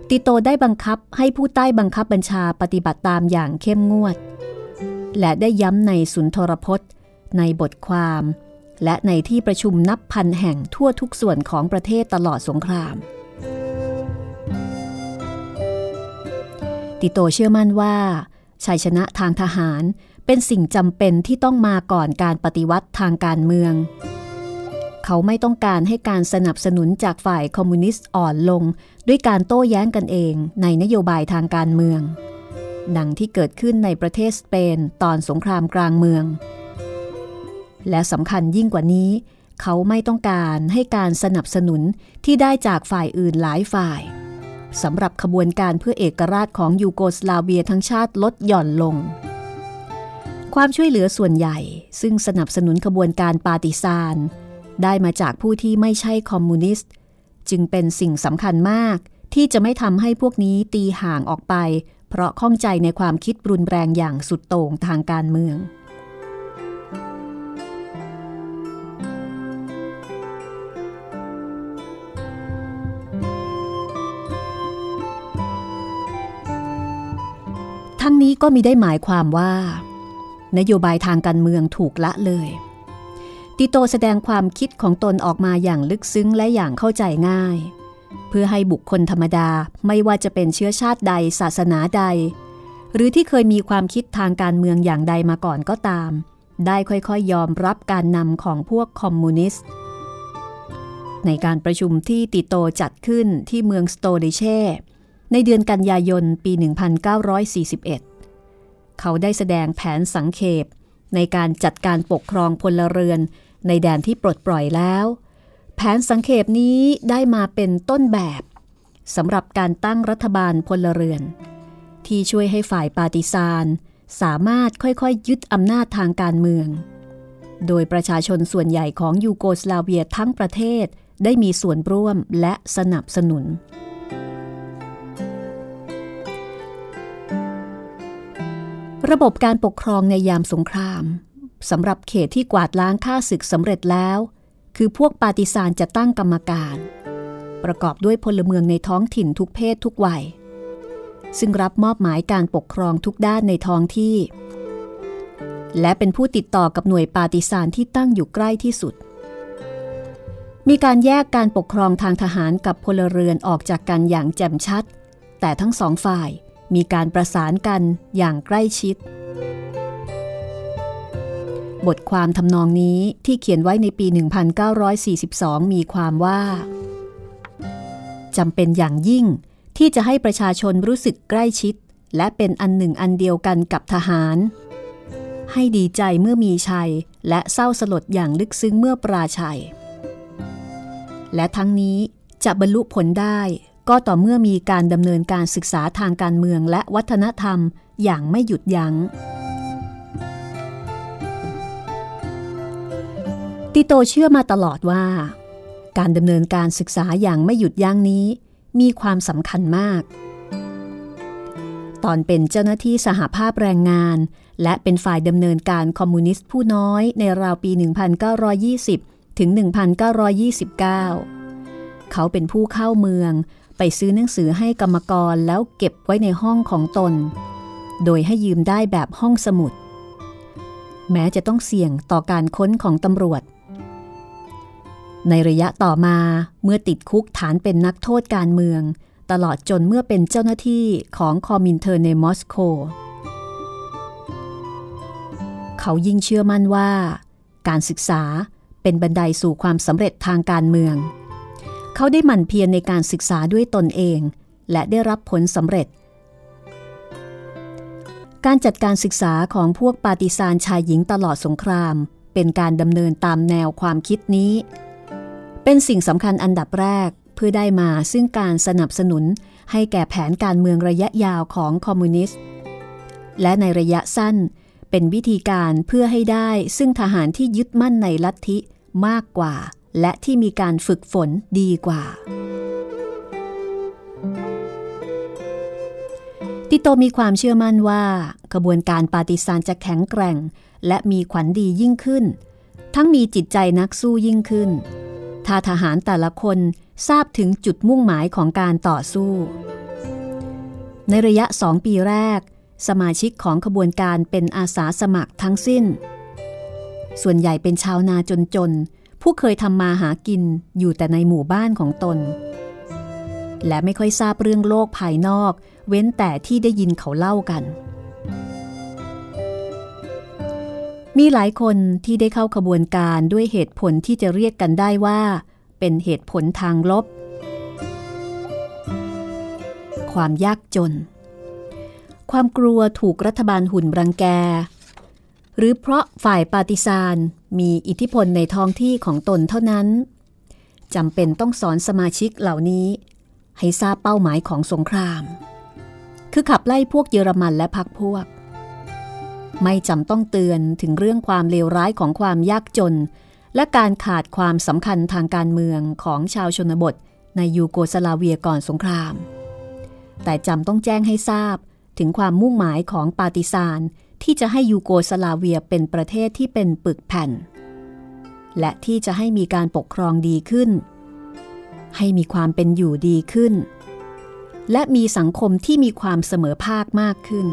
ติโตได้บังคับให้ผู้ใต้บังคับบัญชาปฏิบัติตามอย่างเข้มงวด และได้ย้ำในสุนทรพจน์ ในบทความ และในที่ประชุมนับพันแห่งทั่วทุกส่วนของประเทศตลอดสงคราม ติโตเชื่อมั่นว่าชัยชนะทางทหารเป็นสิ่งจำเป็นที่ต้องมาก่อนการปฏิวัติทางการเมือง เขาไม่ต้องการให้การสนับสนุนจากฝ่ายคอมมิวนิสต์อ่อนลง ด้วยการโต้แย้งกันเองในนโยบายทางการเมือง ดังที่เกิดขึ้นในประเทศสเปนตอนสงครามกลางเมือง และสำคัญยิ่งกว่านี้ เขาไม่ต้องการให้การสนับสนุนที่ได้จากฝ่ายอื่นหลายฝ่ายสำหรับขบวนการเพื่อเอกราชของยูโกสลาเวียทั้งชาติลดหย่อนลง ความช่วยเหลือส่วนใหญ่ ซึ่งสนับสนุนขบวนการปาติซาน ได้มาจากผู้ที่ไม่ใช่คอมมิวนิสต์ จึงเป็นสิ่งสำคัญมากที่จะไม่ทำให้พวกนี้ตีห่างออกไป เพราะข้องใจในความคิดรุนแรงอย่างสุดโต่งทางการเมือง ทั้งนี้ก็มีได้หมายความว่า นโยบายทางการเมืองถูกละเลย ติโตแสดงความคิดของตนออกมาอย่างลึกซึ้งและอย่างเข้าใจง่าย เพื่อให้บุคคลธรรมดาไม่ว่าจะเป็นเชื้อชาติใดศาสนาใด หรือที่เคยมีความคิดทางการเมืองอย่างใดมาก่อนก็ตาม ได้ค่อยๆยอมรับการนำของพวกคอมมิวนิสต์ในการประชุมที่ติโตจัดขึ้นที่เมืองสโตเดเช่ ในเดือนกันยายนปี 1941 เขาได้แสดงแผนสังเขปในการจัดการปกครองพลเรือนในแดนที่ปลดปล่อยแล้ว แผนสังเขปนี้ได้มาเป็นต้นแบบสำหรับการตั้งรัฐบาลพลเรือน ที่ช่วยให้ฝ่ายปาติซานสามารถค่อยๆ ยึดอำนาจทางการเมือง โดยประชาชนส่วนใหญ่ของยูโกสลาเวียทั้งประเทศได้มีส่วนร่วมและสนับสนุน ระบบการปกครองในยามสงครามสำหรับเขตที่กวาดล้างค่าศึกสำเร็จแล้ว คือพวกปาติซานจะตั้งกรรมการ ประกอบด้วยพลเมืองในท้องถิ่นทุกเพศทุกวัย ซึ่งรับมอบหมายการปกครองทุกด้านในท้องที่ และเป็นผู้ติดต่อกับหน่วยปาติซานที่ตั้งอยู่ใกล้ที่สุด มีการแยกการปกครองทางทหารกับพลเรือนออกจากกันอย่างแจ่มชัด แต่ทั้งสองฝ่าย มีการประสานกันอย่างใกล้ชิด บทความทำนองนี้ที่เขียนไว้ในปี 1942 มีความว่าจำเป็นอย่างยิ่งที่จะให้ประชาชนรู้สึกใกล้ชิด และเป็นอันหนึ่งอันเดียวกันกับทหาร ให้ดีใจเมื่อมีชัย และเศร้าสลดอย่างลึกซึ้งเมื่อปราชัย และทั้งนี้จะบรรลุผลได้ ก็ต่อเมื่อมีการดำเนินการศึกษาทางการเมืองและวัฒนธรรมอย่างไม่หยุดยัง้ง ติโตเชื่อมาตลอดว่า การดำเนินการศึกษาอย่างไม่หยุดยั้งนี้ มีความสำคัญมาก ตอนเป็นเจ้าหน้าที่สหภาพแรงงาน และเป็นฝ่ายดำเนินการคอมมิวนิสต์ผู้น้อยในราวปี 1920 ถึง 1929 เขาเป็นผู้เข้าเมือง ไปซื้อหนังสือให้กรรมกรแล้วเก็บไว้ในห้องของตน โดยให้ยืมได้แบบห้องสมุด แม้จะต้องเสี่ยงต่อการค้นของตำรวจ ในระยะต่อมาเมื่อติดคุกฐานเป็นนักโทษการเมือง ตลอดจนเมื่อเป็นเจ้าหน้าที่ของคอมินเทอร์นในมอสโก เขายิ่งเชื่อมั่นว่า การศึกษาเป็นบันไดสู่ความสำเร็จทางการเมือง เขาได้หมั่นเพียรในการศึกษาด้วยตนเอง และได้รับผลสำเร็จ การจัดการศึกษาของพวกปาติซานชายหญิงตลอดสงคราม เป็นการดำเนินตามแนวความคิดนี้ เป็นสิ่งสำคัญอันดับแรกเพื่อได้มาซึ่งการสนับสนุนให้แก่แผนการเมืองระยะยาวของคอมมิวนิสต์ และในระยะสั้นเป็นวิธีการเพื่อให้ได้ซึ่งทหารที่ยึดมั่นในลัทธิมากกว่า และที่มีการฝึกฝนดีกว่า ติโตมีความเชื่อมั่นว่ากระบวนการปาฏิซานจะแข็งแกร่ง และมีขวัญดียิ่งขึ้น ทั้งมีจิตใจนักสู้ยิ่งขึ้น ถ้าทหารแต่ละคนทราบถึงจุดมุ่งหมายของการต่อสู้ ในระยะสองปีแรก สมาชิกของขบวนการเป็นอาสาสมัครทั้งสิ้น ส่วนใหญ่เป็นชาวนาจนๆ ผู้เคยทำมาหากินอยู่แต่ในหมู่บ้านของตน และไม่ค่อยทราบเรื่องโลกภายนอก เว้นแต่ที่ได้ยินเขาเล่ากัน มีหลายคนที่ได้เข้าขบวนการด้วยเหตุผลที่จะเรียกกันได้ว่า เป็นเหตุผลทางลบ ความยากจน ความกลัวถูกรัฐบาลหุ่นรังแก หรือเพราะฝ่ายปาติซานมีอิทธิพลในท้องที่ของตนเท่านั้นจำเป็นต้องสอนสมาชิกเหล่านี้ ให้ทราบเป้าหมายของสงคราม คือขับไล่พวกเยอรมันและพักพวก ไม่จำต้องเตือนถึงเรื่องความเลวร้ายของความยากจน และการขาดความสำคัญทางการเมืองของชาวชนบทในยูโกสลาเวียก่อนสงคราม แต่จำต้องแจ้งให้ทราบถึงความมุ่งหมายของปาติซาน ที่จะให้ยูโกสลาเวียเป็นประเทศที่เป็นปึกแผ่น และที่จะให้มีการปกครองดีขึ้น ให้มีความเป็นอยู่ดีขึ้น และมีสังคมที่มีความเสมอภาคมากขึ้น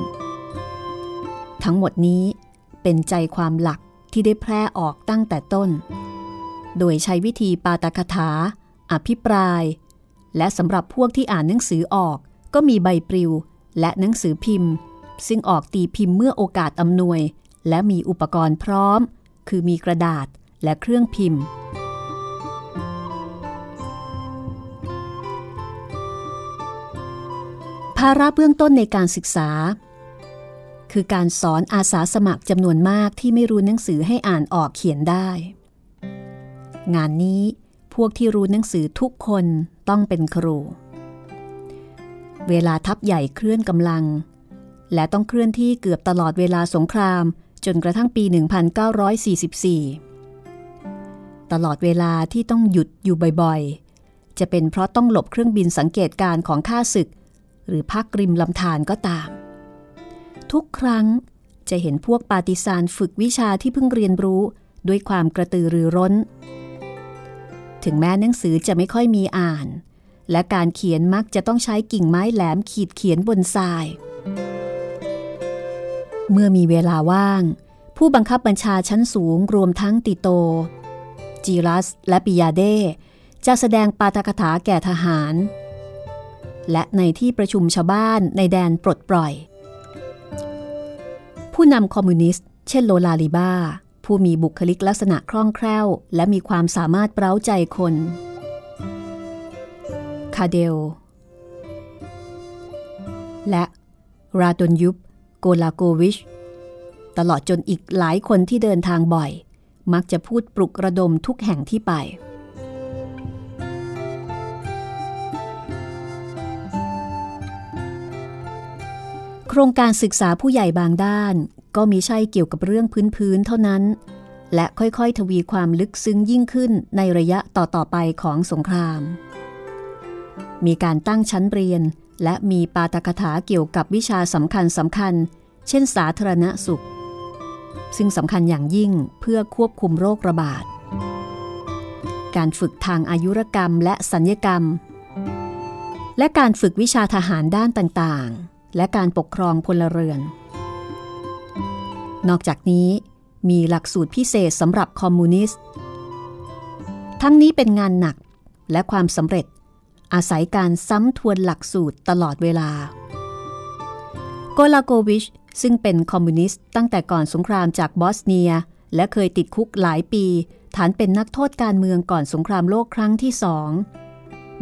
ทั้งหมดนี้เป็นใจความหลักที่ได้แพร่ออกตั้งแต่ต้น โดยใช้วิธีปาตกถา อภิปราย และสำหรับพวกที่อ่านหนังสือออกก็มีใบปลิว และหนังสือพิมพ์ ซึ่งออกตีพิมพ์เมื่อโอกาสอำนวย และมีอุปกรณ์พร้อม คือมีกระดาษและเครื่องพิมพ์ ภาระเบื้องต้นในการศึกษา คือการสอนอาสาสมัครจำนวนมากที่ไม่รู้หนังสือให้อ่านออกเขียนได้ งานนี้พวกที่รู้หนังสือทุกคนต้องเป็นครู เวลาทัพใหญ่เคลื่อนกำลัง และต้องเคลื่อนที่เกือบตลอดเวลาสงคราม จนกระทั่งปี 1944 ตลอดเวลาที่ต้องหยุดอยู่บ่อยๆ จะเป็นเพราะต้องหลบเครื่องบินสังเกตการของข้าศึก หรือพักริมลำธารก็ตาม ทุกครั้งจะเห็นพวกปาฏิซานฝึกวิชาที่เพิ่งเรียนรู้ด้วยความกระตือรือร้น ถึงแม้หนังสือจะไม่ค่อยมีอ่าน และการเขียนมักจะต้องใช้กิ่งไม้แหลมขีดเขียนบนทราย เมื่อมีเวลาว่าง ผู้บังคับบัญชาชั้นสูงรวมทั้งติโต จีรัส และปิยาเดจะแสดงปาฐกถาแก่ทหาร และในที่ประชุมชาวบ้านในแดนปลดปล่อย ผู้นำคอมมิวนิสต์ เช่นโลลาลิบ้า ผู้มีบุคลิกลักษณะคล่องแคล่ว และมีความสามารถเปร้าใจคน คาเดล และราดนยุป โกลาโกวิช ตลอดจนอีกหลายคนที่เดินทางบ่อย มักจะพูดปลุกระดมทุกแห่งที่ไป โครงการศึกษาผู้ใหญ่บางด้าน ก็มีใช่เกี่ยวกับเรื่องพื้นๆเท่านั้น และค่อยๆ ทวีความลึกซึ้งยิ่งขึ้นในระยะต่อๆไปของสงครามมีการตั้งชั้นเรียน และมีปาตกถาเกี่ยวกับวิชาสำคัญสำคัญ เช่นสาธารณสุข ซึ่งสำคัญอย่างยิ่งเพื่อควบคุมโรคระบาด การฝึกทางอายุรกรรมและสัญญกรรม และการฝึกวิชาทหารด้านต่างๆ และการปกครองพลเรือน นอกจากนี้มีหลักสูตรพิเศษสำหรับคอมมูนิสต์ ทั้งนี้เป็นงานหนักและความสำเร็จ อาศัยการซ้ำทวนหลักสูตรตลอดเวลา โกลาโกวิช ซึ่งเป็นคอมมิวนิสต์ตั้งแต่ก่อนสงครามจากบอสเนีย และเคยติดคุกหลายปี ฐานเป็นนักโทษการเมืองก่อนสงครามโลกครั้งที่สอง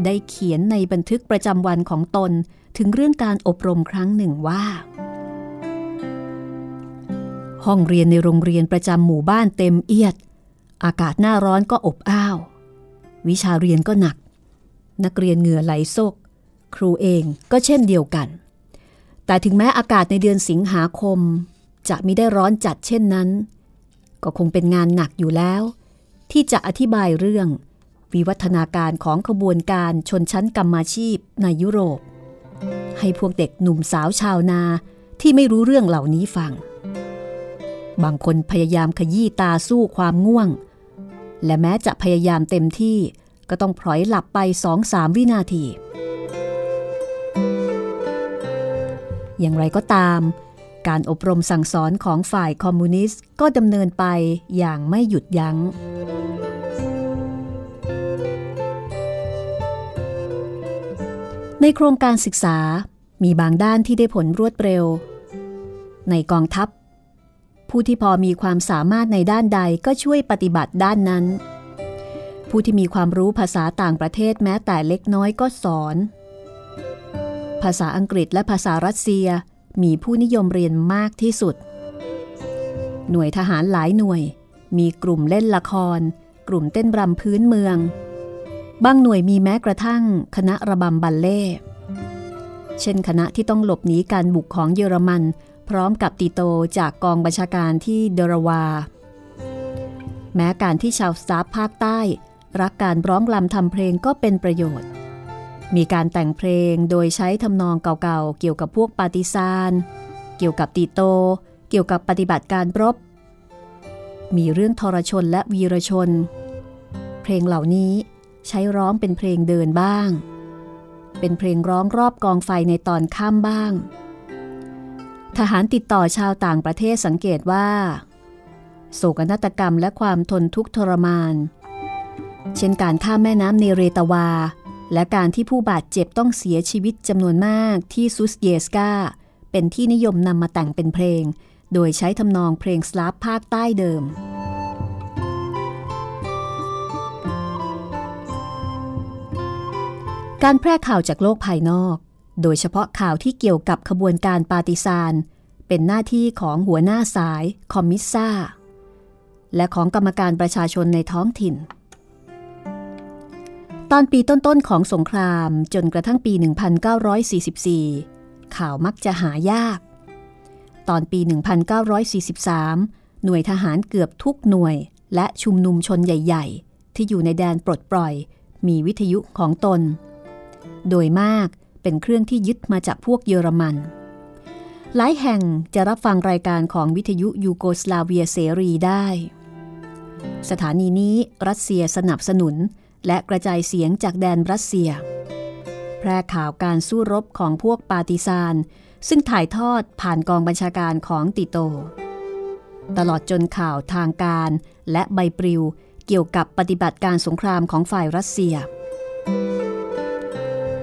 ได้เขียนในบันทึกประจำวันของตนถึงเรื่องการอบรมครั้งหนึ่งว่า ห้องเรียนในโรงเรียนประจำหมู่บ้านเต็มเอียด อากาศหน้าร้อนก็อบอ้าว วิชาเรียนก็หนัก นักเรียนเหงื่อไหลซก ครูเองก็เช่นเดียวกัน แต่ถึงแม้อากาศในเดือนสิงหาคม จะมิได้ร้อนจัดเช่นนั้น ก็คงเป็นงานหนักอยู่แล้ว ที่จะอธิบายเรื่อง วิวัฒนาการของขบวนการชนชั้นกรรมาชีพในยุโรป ให้พวกเด็กหนุ่มสาวชาวนาที่ไม่รู้เรื่องเหล่านี้ฟัง บางคนพยายามขยี้ตาสู้ความง่วง และแม้จะพยายามเต็มที่ ก็ต้องพลอยหลับไปสองสามวินาที อย่างไรก็ตาม การอบรมสั่งสอนของฝ่ายคอมมิวนิสต์ก็ดำเนินไปอย่างไม่หยุดยัง้ง ในโครงการศึกษามีบางด้านที่ได้ผลรวดเร็ว ในกองทัพ ผู้ที่พอมีความสามารถในด้านใดก็ช่วยปฏิบัติด้านนั้น ผู้ที่มีความรู้ภาษาต่างประเทศแม้แต่เล็กน้อยก็สอน ภาษาอังกฤษและภาษารัสเซียมีผู้นิยมเรียนมากที่สุด หน่วยทหารหลายหน่วย มีกลุ่มเล่นละคร กลุ่มเต้นรำพื้นเมือง บางหน่วยมีแม้กระทั่งคณะระบำบัลเล่ เช่นคณะที่ต้องหลบหนีการบุกของเยอรมัน พร้อมกับติโตจากกองบัญชาการที่เดราวา แม้การที่ชาวซาฟภาคใต้ รักการร้องลำทำเพลงก็เป็นประโยชน์ มีการแต่งเพลงโดยใช้ทำนองเก่าๆ เกี่ยวกับพวกปาติซาน เกี่ยวกับติโต เกี่ยวกับปฏิบัติการรบ มีเรื่องทรชนและวีรชน เพลงเหล่านี้ใช้ร้องเป็นเพลงเดินบ้าง เป็นเพลงร้องรอบกองไฟในตอนค่ำบ้าง ทหารติดต่อชาวต่างประเทศสังเกตว่า โศกนาฏกรรมและความทนทุกข์ทรมาน เช่นการข้ามแม่น้ำเนเรตาวา และการที่ผู้บาดเจ็บต้องเสียชีวิตจำนวนมากที่ซุสเยสกาเป็นที่นิยมนำมาแต่งเป็นเพลง โดยใช้ทำนองเพลงสลาฟภาคใต้เดิมการแพร่ข่าวจากโลกภายนอก โดยเฉพาะข่าวที่เกี่ยวกับขบวนการปาติซาน เป็นหน้าที่ของหัวหน้าสายคอมมิสซาและของกรรมการประชาชนในท้องถิ่น ตอนปีต้นๆของสงครามจนกระทั่งปี 1944 ข่าวมักจะหายาก ตอนปี 1943 หน่วยทหารเกือบทุกหน่วย และชุมนุมชนใหญ่ ๆ ที่อยู่ในแดนปลดปล่อย มีวิทยุของตน โดยมากเป็นเครื่องที่ยึดมาจากพวกเยอรมัน หลายแห่งจะรับฟังรายการของวิทยุยูโกสลาเวียเสรีได้ สถานีนี้รัสเซียสนับสนุน และกระจายเสียงจากแดนรัสเซีย แพร่ข่าวการสู้รบของพวกปาติซาน ซึ่งถ่ายทอดผ่านกองบัญชาการของติโต ตลอดจนข่าวทางการและใบปลิวเกี่ยวกับปฏิบัติการสงครามของฝ่ายรัสเซีย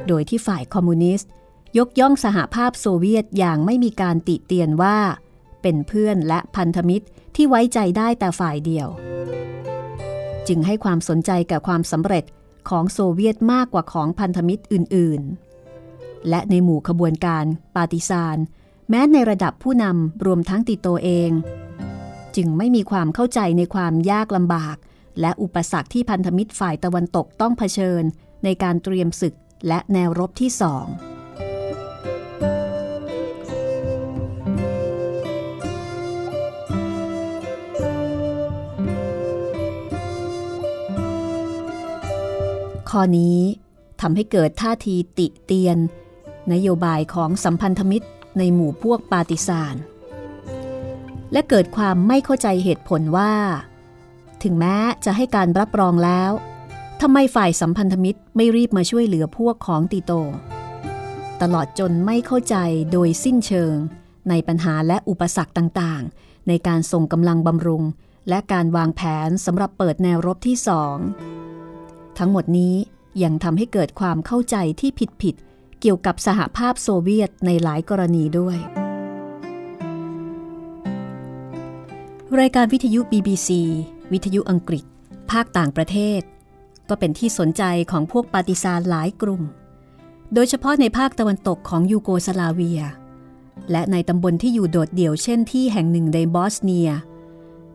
โดยที่ฝ่ายคอมมิวนิสต์ ยกย่องสหภาพโซเวียตอย่างไม่มีการติเตียนว่า เป็นเพื่อนและพันธมิตรที่ไว้ใจได้แต่ฝ่ายเดียว จึงให้ความสนใจกับความสำเร็จของโซเวียตมากกว่าของพันธมิตรอื่นๆ และในหมู่ขบวนการปาติซาน แม้ในระดับผู้นำรวมทั้งติโตเอง จึงไม่มีความเข้าใจในความยากลำบาก และอุปสรรคที่พันธมิตรฝ่ายตะวันตกต้องเผชิญ ในการเตรียมศึกและแนวรบที่สอง ข้อนี้ทำให้เกิดท่าทีติเตียน นโยบายของสัมพันธมิตรในหมู่พวกปาติซานและเกิดความไม่เข้าใจเหตุผลว่า ถึงแม้จะให้การรับรองแล้วทำไมฝ่ายสัมพันธมิตรไม่รีบมาช่วยเหลือพวกของติโต ตลอดจนไม่เข้าใจโดยสิ้นเชิง ในปัญหาและอุปสรรคต่างๆ ในการส่งกำลังบำรุง และการวางแผนสำหรับเปิดแนวรบที่สอง ทั้งหมดนี้ยังทำให้เกิดความเข้าใจที่ผิดๆเกี่ยวกับสหภาพโซเวียตในหลายกรณีด้วย รายการวิทยุ BBC วิทยุอังกฤษ ภาคต่างประเทศ ก็เป็นที่สนใจของพวกปาติซานหลายกลุ่ม โดยเฉพาะในภาคตะวันตกของยูโกสลาเวีย และในตำบลที่อยู่โดดเดี่ยวเช่นที่แห่งหนึ่งในบอสเนีย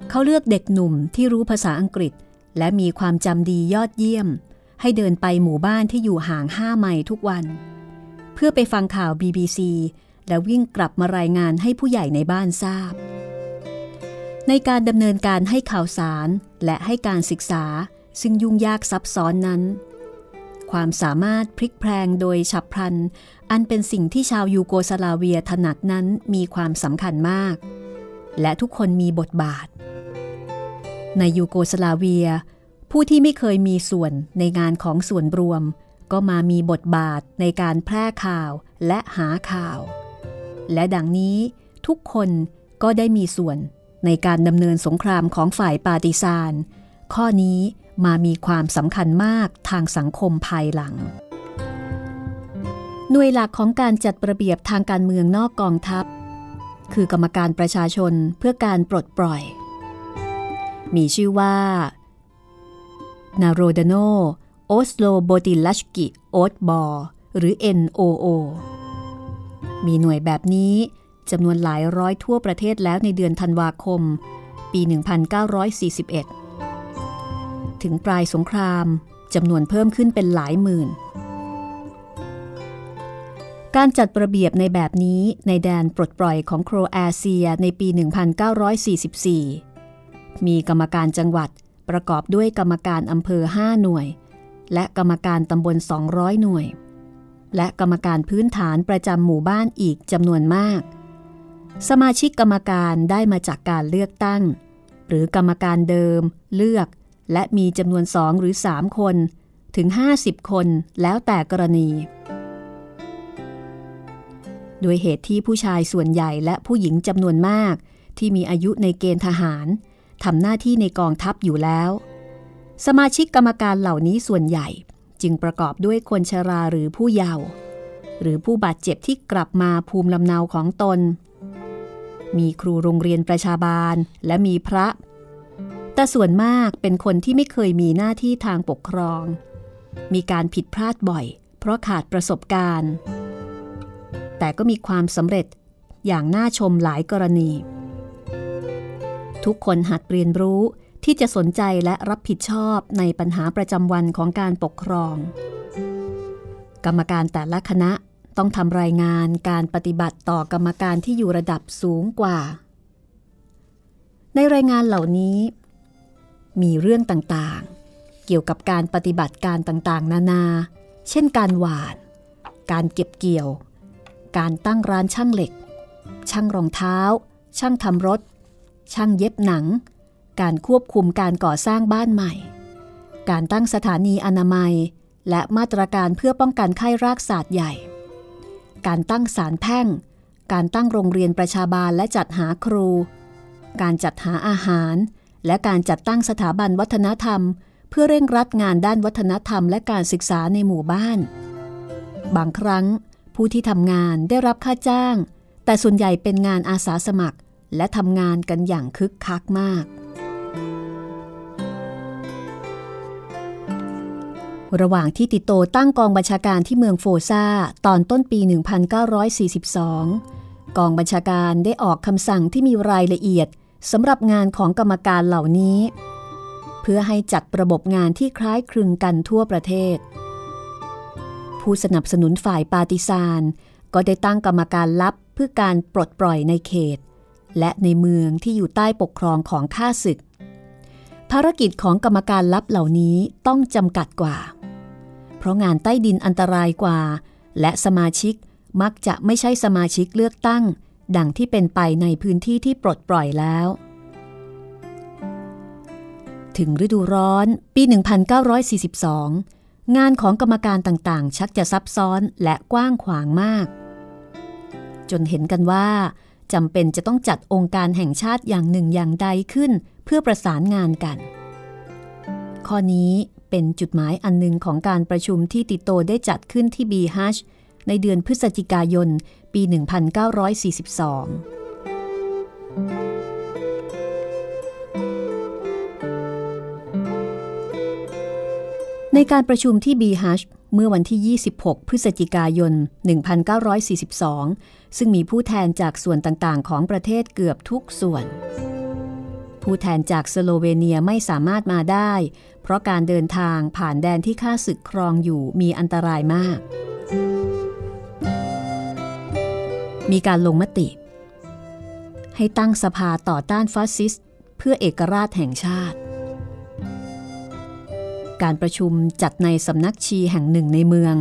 เขาเลือกเด็กหนุ่มที่รู้ภาษาอังกฤษ และมีความจำดียอดเยี่ยม ให้เดินไปหมู่บ้านที่อยู่ห่างห้าไมล์ทุกวัน เพื่อไปฟังข่าว BBC และวิ่งกลับมารายงานให้ผู้ใหญ่ในบ้านทราบ ในการดำเนินการให้ข่าวสารและให้การศึกษาซึ่งยุ่งยากซับซ้อนนั้น ความสามารถพลิกแพลงโดยฉับพลัน อันเป็นสิ่งที่ชาวยูโกสลาเวียถนัดนั้นมีความสำคัญมาก และทุกคนมีบทบาท ในยูโกสลาเวีย ผู้ที่ไม่เคยมีส่วนในงานของส่วนรวม ก็มามีบทบาทในการแพร่ข่าวและหาข่าว และดังนี้ทุกคนก็ได้มีส่วนในการดำเนินสงครามของฝ่ายปาติซานข้อนี้มามีความสำคัญมากทางสังคมภายหลัง หน่วยหลักของการจัดระเบียบทางการเมืองนอกกองทัพ คือกรรมการประชาชนเพื่อการปลดปล่อย มีชื่อว่า Narodnooslobodilački odbor หรือ NOO มีหน่วยแบบนี้จำนวนหลายร้อยทั่วประเทศแล้วในเดือนธันวาคม ปี 1941 ถึงปลายสงครามจำนวนเพิ่มขึ้นเป็นหลายหมื่น การจัดระเบียบในแบบนี้ในแดนปลดปล่อยของโครเอเชียในปี 1944 มีกรรมการจังหวัดประกอบด้วยกรรมการอำเภอ 5 หน่วย และกรรมการตำบล 200 หน่วย และกรรมการพื้นฐานประจำหมู่บ้านอีกจำนวนมาก สมาชิกกรรมการได้มาจากการเลือกตั้ง หรือกรรมการเดิม เลือก และมีจำนวนสองหรือ 3 คน ถึง 50 คนแล้วแต่กรณี โดยเหตุที่ผู้ชายส่วนใหญ่และผู้หญิงจำนวนมากที่มีอายุในเกณฑ์ทหาร ทำหน้าที่ในกองทัพอยู่แล้ว สมาชิกกรรมการเหล่านี้ส่วนใหญ่จึงประกอบด้วยคนชราหรือผู้เยาว์หรือผู้บาดเจ็บที่กลับมาภูมิลำเนาของตน มีครูโรงเรียนประชาบาลและมีพระ แต่ส่วนมากเป็นคนที่ไม่เคยมีหน้าที่ทางปกครอง มีการผิดพลาดบ่อย เพราะขาดประสบการณ์ แต่ก็มีความสำเร็จอย่างน่าชมหลายกรณี ทุกคนหัดเรียนรู้ที่จะสนใจและรับผิดชอบในปัญหาประจำวันของการปกครอง กรรมการแต่ละคณะต้องทำรายงานการปฏิบัติต่อกรรมการที่อยู่ระดับสูงกว่า ในรายงานเหล่านี้ มีเรื่องต่างๆ เกี่ยวกับการปฏิบัติการต่างๆ นานา เช่นการหวาน การเก็บเกี่ยว การตั้งร้านช่างเหล็ก ช่างรองเท้า ช่างทำรถ ช่างเย็บหนัง การควบคุมการก่อสร้างบ้านใหม่ การตั้งสถานีอนามัย และมาตรการเพื่อป้องกันไข้รากศาสตร์ใหญ่ การตั้งศาลแพ่ง การตั้งโรงเรียนประชาบาลและจัดหาครู การจัดหาอาหาร และการจัดตั้งสถาบันวัฒนธรรม เพื่อเร่งรัดงานด้านวัฒนธรรม และการศึกษาในหมู่บ้าน บางครั้งผู้ที่ทำงานได้รับค่าจ้าง แต่ส่วนใหญ่เป็นงานอาสาสมัคร และทำงานกันอย่างคึกคักมาก ระหว่างที่ติโตตั้งกองบัญชาการที่เมืองโฟซาตอนต้นปี 1942 กองบัญชาการได้ออกคำสั่งที่มีรายละเอียดสำหรับงานของกรรมการเหล่านี้ เพื่อให้จัดระบบงานที่คล้ายคลึงกันทั่วประเทศ ผู้สนับสนุนฝ่ายปาติซานก็ได้ตั้งกรรมการลับเพื่อการปลดปล่อยในเขต และในเมืองที่อยู่ใต้ปกครองของข้าศึก ภารกิจของกรรมการลับเหล่านี้ต้องจำกัดกว่า เพราะงานใต้ดินอันตรายกว่า และสมาชิกมักจะไม่ใช่สมาชิกเลือกตั้ง ดังที่เป็นไปในพื้นที่ที่ปลดปล่อยแล้ว ถึงฤดูร้อนปี 1942 งานของกรรมการต่างๆ ชักจะซับซ้อนและกว้างขวางมาก จนเห็นกันว่า จำเป็นจะต้องจัดองค์การแห่งชาติอย่างหนึ่งอย่างใดขึ้น เพื่อประสานงานกัน ข้อนี้เป็นจุดหมายอันหนึ่งของการประชุมที่ติโตได้จัดขึ้นที่บีฮัชในเดือนพฤศจิกายน ปี 1942ในการประชุมที่บีฮัช เมื่อวันที่ 26 พฤศจิกายน 1942 ซึ่งมีผู้แทนจากส่วนต่างๆ ของประเทศเกือบทุกส่วน ผู้แทนจากสโลเวเนียไม่สามารถมาได้ เพราะการเดินทางผ่านแดนที่ข้าศึกครองอยู่มีอันตรายมาก มีการลงมติ ให้ตั้งสภาต่อต้านฟาสซิสต์ เพื่อเอกราชแห่งชาติ การประชุมจัดในสำนักชีแห่งหนึ่งในเมือง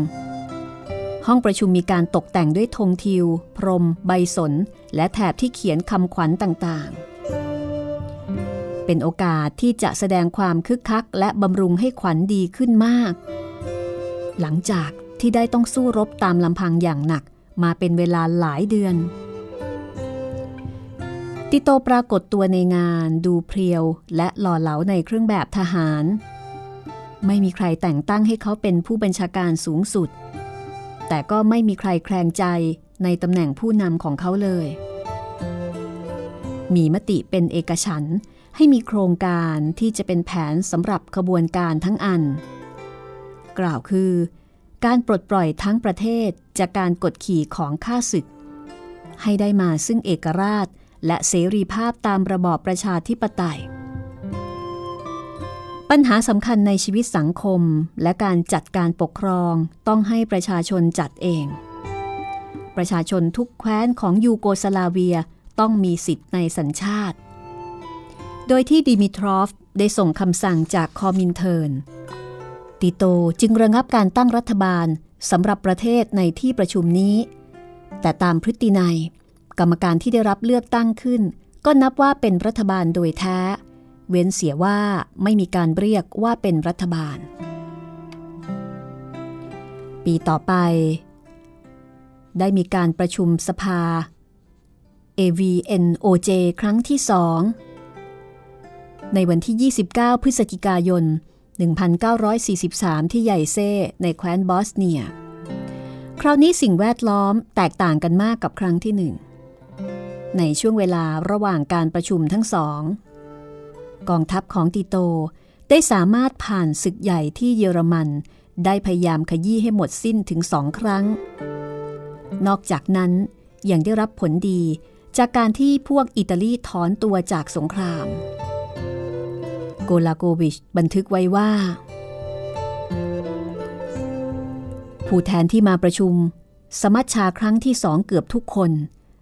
ห้องประชุมมีการตกแต่งด้วยธงทิว พรม ใบสน และแถบที่เขียนคำขวัญต่างๆ เป็นโอกาสที่จะแสดงความคึกคัก และบำรุงให้ขวัญดีขึ้นมาก หลังจากที่ได้ต้องสู้รบตามลำพังอย่างหนักมาเป็นเวลาหลายเดือน ติโตปรากฏตัวในงานดูเพรียวและหล่อเหลาในเครื่องแบบทหาร ไม่มีใครแต่งตั้งให้เขาเป็นผู้บัญชาการสูงสุด แต่ก็ไม่มีใครแคลงใจในตำแหน่งผู้นำของเขาเลย มีมติเป็นเอกฉันท์ให้มีโครงการที่จะเป็นแผนสำหรับขบวนการทั้งอัน กล่าวคือ การปลดปล่อยทั้งประเทศจากการกดขี่ของข้าศึก ให้ได้มาซึ่งเอกราชและเสรีภาพตามระบอบประชาธิปไตย ปัญหาสำคัญในชีวิตสังคมและการจัดการปกครองต้องให้ประชาชนจัดเอง ประชาชนทุกแคว้นของยูโกสลาเวียต้องมีสิทธิ์ในสัญชาติ โดยที่ดิมิทรอฟได้ส่งคำสั่งจากคอมินเทิร์นติโตจึงระงับการตั้งรัฐบาลสำหรับประเทศในที่ประชุมนี้ แต่ตามพฤตินัย กรรมการที่ได้รับเลือกตั้งขึ้น ก็นับว่าเป็นรัฐบาลโดยแท้ เว้นเสียว่าไม่มีการเรียกว่าเป็นรัฐบาล ปีต่อไป ได้มีการประชุมสภา AVNOJ ครั้งที่สองในวันที่ 29 พฤศจิกายน 1943 ที่ใหญ่เซ่ในแคว้นบอสเนีย คราวนี้สิ่งแวดล้อมแตกต่างกันมากกับครั้งที่หนึ่ง ในช่วงเวลาระหว่างการประชุมทั้งสอง กองทัพของติโต ได้สามารถผ่านศึกใหญ่ที่เยอรมัน ได้พยายามขยี้ให้หมดสิ้นถึงสองครั้ง นอกจากนั้นยังได้รับผลดีจากการที่พวกอิตาลีถอนตัวจากสงคราม โกลาโกวิชบันทึกไว้ว่า ผู้แทนที่มาประชุม สมัชชาครั้งที่สองเกือบทุกคน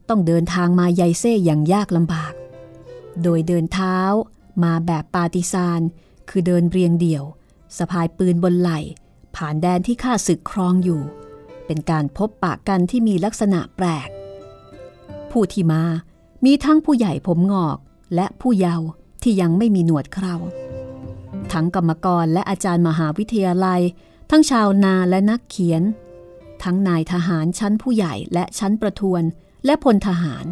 ต้องเดินทางมาไยเซ่อย่างยากลำบาก โดยเดินเท้า มาแบบปาติซาน คือเดินเรียงเดี่ยวสะพายปืนบนไหล่ ผ่านแดนที่ข้าศึกครองอยู่ เป็นการพบปะกันที่มีลักษณะแปลก ผู้ที่มามีทั้งผู้ใหญ่ผมงอก และผู้เยาว์ที่ยังไม่มีหนวดเคราทั้งกรรมกรและอาจารย์มหาวิทยาลัย ทั้งชาวนาและนักเขียน ทั้งนายทหารชั้นผู้ใหญ่และชั้นประทวนและพลทหาร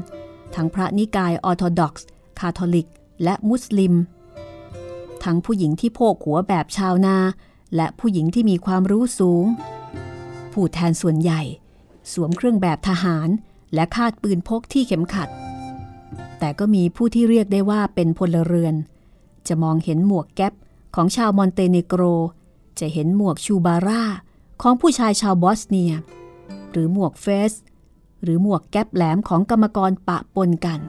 ทั้งพระนิกายออร์โธดอกซ์ คาทอลิก และมุสลิม ทั้งผู้หญิงที่โพกหัวแบบชาวนา และผู้หญิงที่มีความรู้สูง ผู้แทนส่วนใหญ่ สวมเครื่องแบบทหารและคาดปืนพกที่เข็มขัด แต่ก็มีผู้ที่เรียกได้ว่าเป็นพลเรือน จะมองเห็นหมวกแก๊ปของชาวมอนเตเนโกร จะเห็นหมวกชูบาร่าของผู้ชายชาวบอสเนีย หรือหมวกเฟส หรือหมวกแก๊ปแหลมของกรรมกรปะปนกัน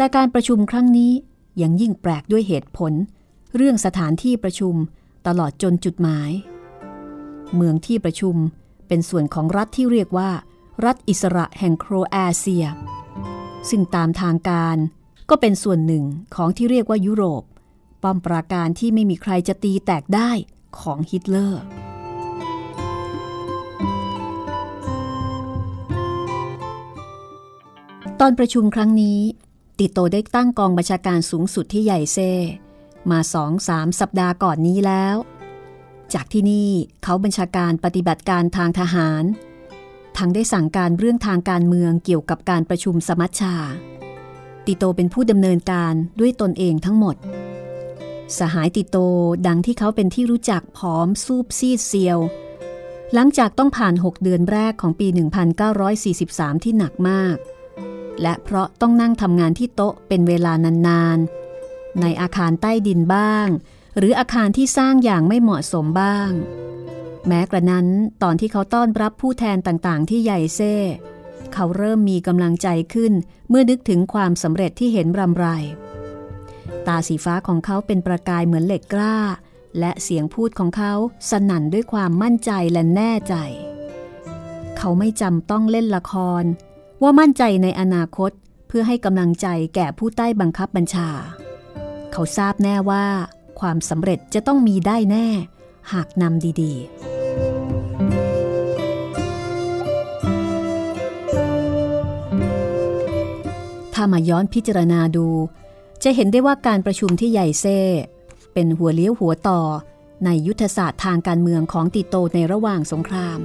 แต่การประชุมครั้งนี้ยังยิ่งแปลกด้วยเหตุผล เรื่องสถานที่ประชุมตลอดจนจุดหมาย เมืองที่ประชุมเป็นส่วนของรัฐที่เรียกว่า รัฐอิสระแห่งโครเอเชีย ซึ่งตามทางการก็เป็นส่วนหนึ่งของที่เรียกว่ายุโรป ป้อมปราการที่ไม่มีใครจะตีแตกได้ของฮิตเลอร์ ตอนประชุมครั้งนี้ ติโตได้ตั้งกองบัญชาการสูงสุดที่ใหญ่เซ มาสองสามสัปดาห์ก่อนนี้แล้ว จากที่นี่เขาบัญชาการปฏิบัติการทางทหาร ทั้งได้สั่งการเรื่องทางการเมืองเกี่ยวกับการประชุมสมัชชา ติโตเป็นผู้ดำเนินการด้วยตนเองทั้งหมด สหายติโตดังที่เขาเป็นที่รู้จักผอมซูบซีดเซียว หลังจากต้องผ่าน 6 เดือนแรกของปี 1943 ที่หนักมาก และเพราะต้องนั่งทำงานที่โต๊ะเป็นเวลานานๆ ในอาคารใต้ดินบ้าง หรืออาคารที่สร้างอย่างไม่เหมาะสมบ้าง แม้กระนั้นตอนที่เขาต้อนรับผู้แทนต่างๆ ที่ใหญ่เซ่ เขาเริ่มมีกำลังใจขึ้นเมื่อนึกถึงความสำเร็จที่เห็นรำไร ตาสีฟ้าของเขาเป็นประกายเหมือนเหล็กกล้า และเสียงพูดของเขาสนั่นด้วยความมั่นใจและแน่ใจ เขาไม่จำต้องเล่นละคร ว่ามั่นใจในอนาคตเพื่อให้กำลังใจแก่ผู้ใต้บังคับบัญชา เขาทราบแน่ว่า ความสำเร็จจะต้องมีได้แน่ หากนำดีๆ ถ้ามาย้อนพิจารณาดู จะเห็นได้ว่าการประชุมที่ใหญ่เซ่เป็นหัวเลี้ยวหัวต่อในยุทธศาสตร์ทางการเมืองของติโตในระหว่างสงคราม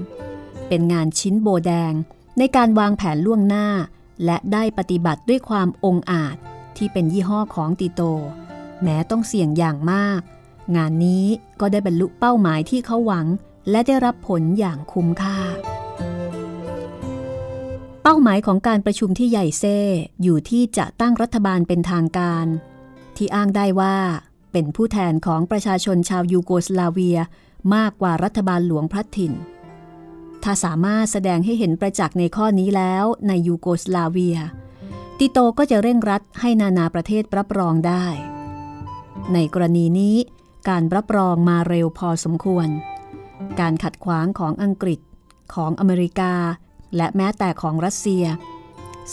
เป็นงานชิ้นโบแดง ในการวางแผนล่วงหน้า และได้ปฏิบัติด้วยความองอาจที่เป็นยี่ห้อของติโต แม้ต้องเสี่ยงอย่างมาก งานนี้ก็ได้บรรลุเป้าหมายที่เขาหวัง และได้รับผลอย่างคุ้มค่า เป้าหมายของการประชุมที่ใหญ่เซ่อยู่ที่จะตั้งรัฐบาลเป็นทางการ ที่อ้างได้ว่าเป็นผู้แทนของประชาชนชาวยูโกสลาเวียมากกว่ารัฐบาลหลวงพระถิ่น ถ้าสามารถแสดงให้เห็นประจักษ์ในข้อนี้แล้วในยูโกสลาเวีย ติโตก็จะเร่งรัดให้นานาประเทศรับรองได้ ในกรณีนี้ การรับรองมาเร็วพอสมควร การขัดขวางของอังกฤษของอเมริกา และแม้แต่ของรัสเซีย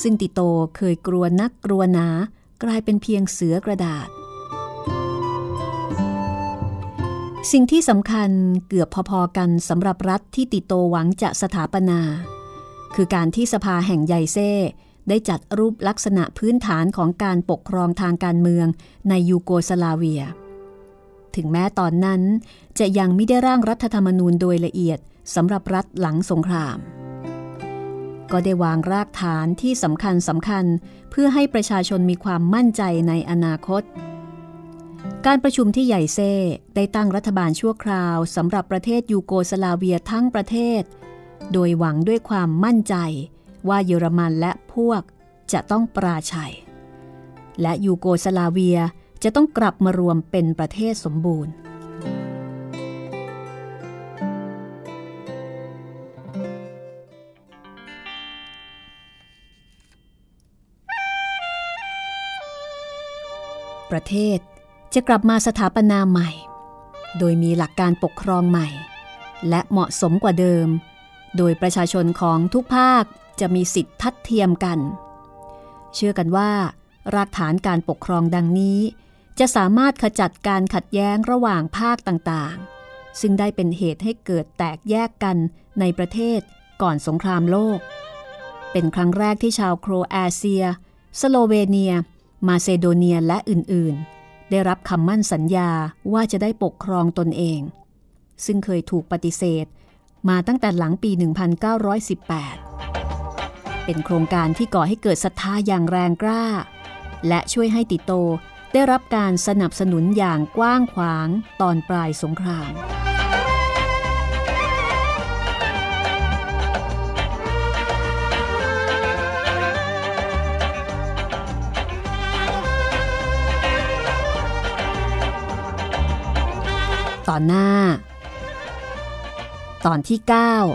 ซึ่งติโตเคยกลัวนักกลัวหนากลายเป็นเพียงเสือกระดาษ สิ่งที่สำคัญเกือบพอๆกันสำหรับรัฐที่ติโตหวังจะสถาปนา คือการที่สภาแห่งใหญ่เซ่ได้จัดรูปลักษณะพื้นฐานของการปกครองทางการเมืองในยูโกสลาเวีย ถึงแม้ตอนนั้นจะยังไม่ได้ร่างรัฐธรรมนูญโดยละเอียดสำหรับรัฐหลังสงคราม ก็ได้วางรากฐานที่สำคัญสำคัญเพื่อให้ประชาชนมีความมั่นใจในอนาคต การประชุมที่ใหญ่เซ่ได้ตั้งรัฐบาลชั่วคราวสำหรับประเทศยูโกสลาเวียทั้งประเทศ โดยหวังด้วยความมั่นใจว่าเยอรมันและพวกจะต้องปราชัย และยูโกสลาเวียจะต้องกลับมารวมเป็นประเทศสมบูรณ์ ประเทศ จะกลับมาสถาปนาใหม่ โดยมีหลักการปกครองใหม่ และเหมาะสมกว่าเดิม โดยประชาชนของทุกภาคจะมีสิทธิ์ทัดเทียมกัน เชื่อกันว่า รากฐานการปกครองดังนี้ จะสามารถขจัดการขัดแย้งระหว่างภาคต่างๆ ซึ่งได้เป็นเหตุให้เกิดแตกแยกกันในประเทศก่อนสงครามโลก เป็นครั้งแรกที่ชาวโครเอเชีย สโลเวเนีย มาเซโดเนียและอื่นๆ ได้รับคำมั่นสัญญาว่าจะได้ปกครองตนเอง ซึ่งเคยถูกปฏิเสธ มาตั้งแต่หลังปี 1918 เป็นโครงการที่ก่อให้เกิดศรัทธาอย่างแรงกล้า และช่วยให้ติโตได้รับการสนับสนุนอย่างกว้างขวางตอนปลายสงคราม ตอนหน้า ตอนที่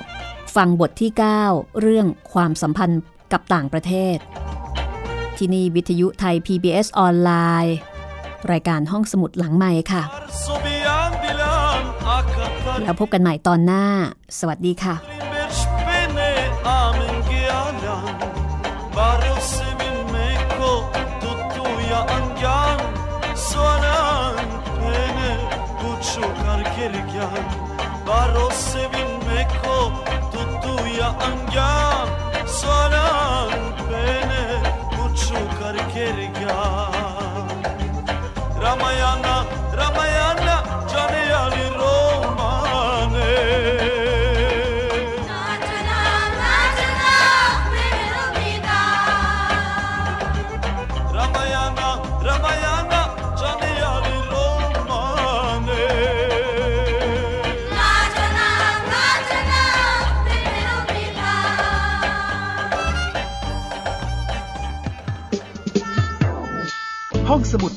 9 ฟังบทที่ 9 เรื่องความสัมพันธ์กับต่างประเทศ ที่นี่วิทยุไทย PBS ออนไลน์ รายการห้องสมุดหลังใหม่ค่ะ แล้วพบกันใหม่ตอนหน้า สวัสดีค่ะ angan Barro sevinmeko tutuya angan Soran bene kutsu karkergan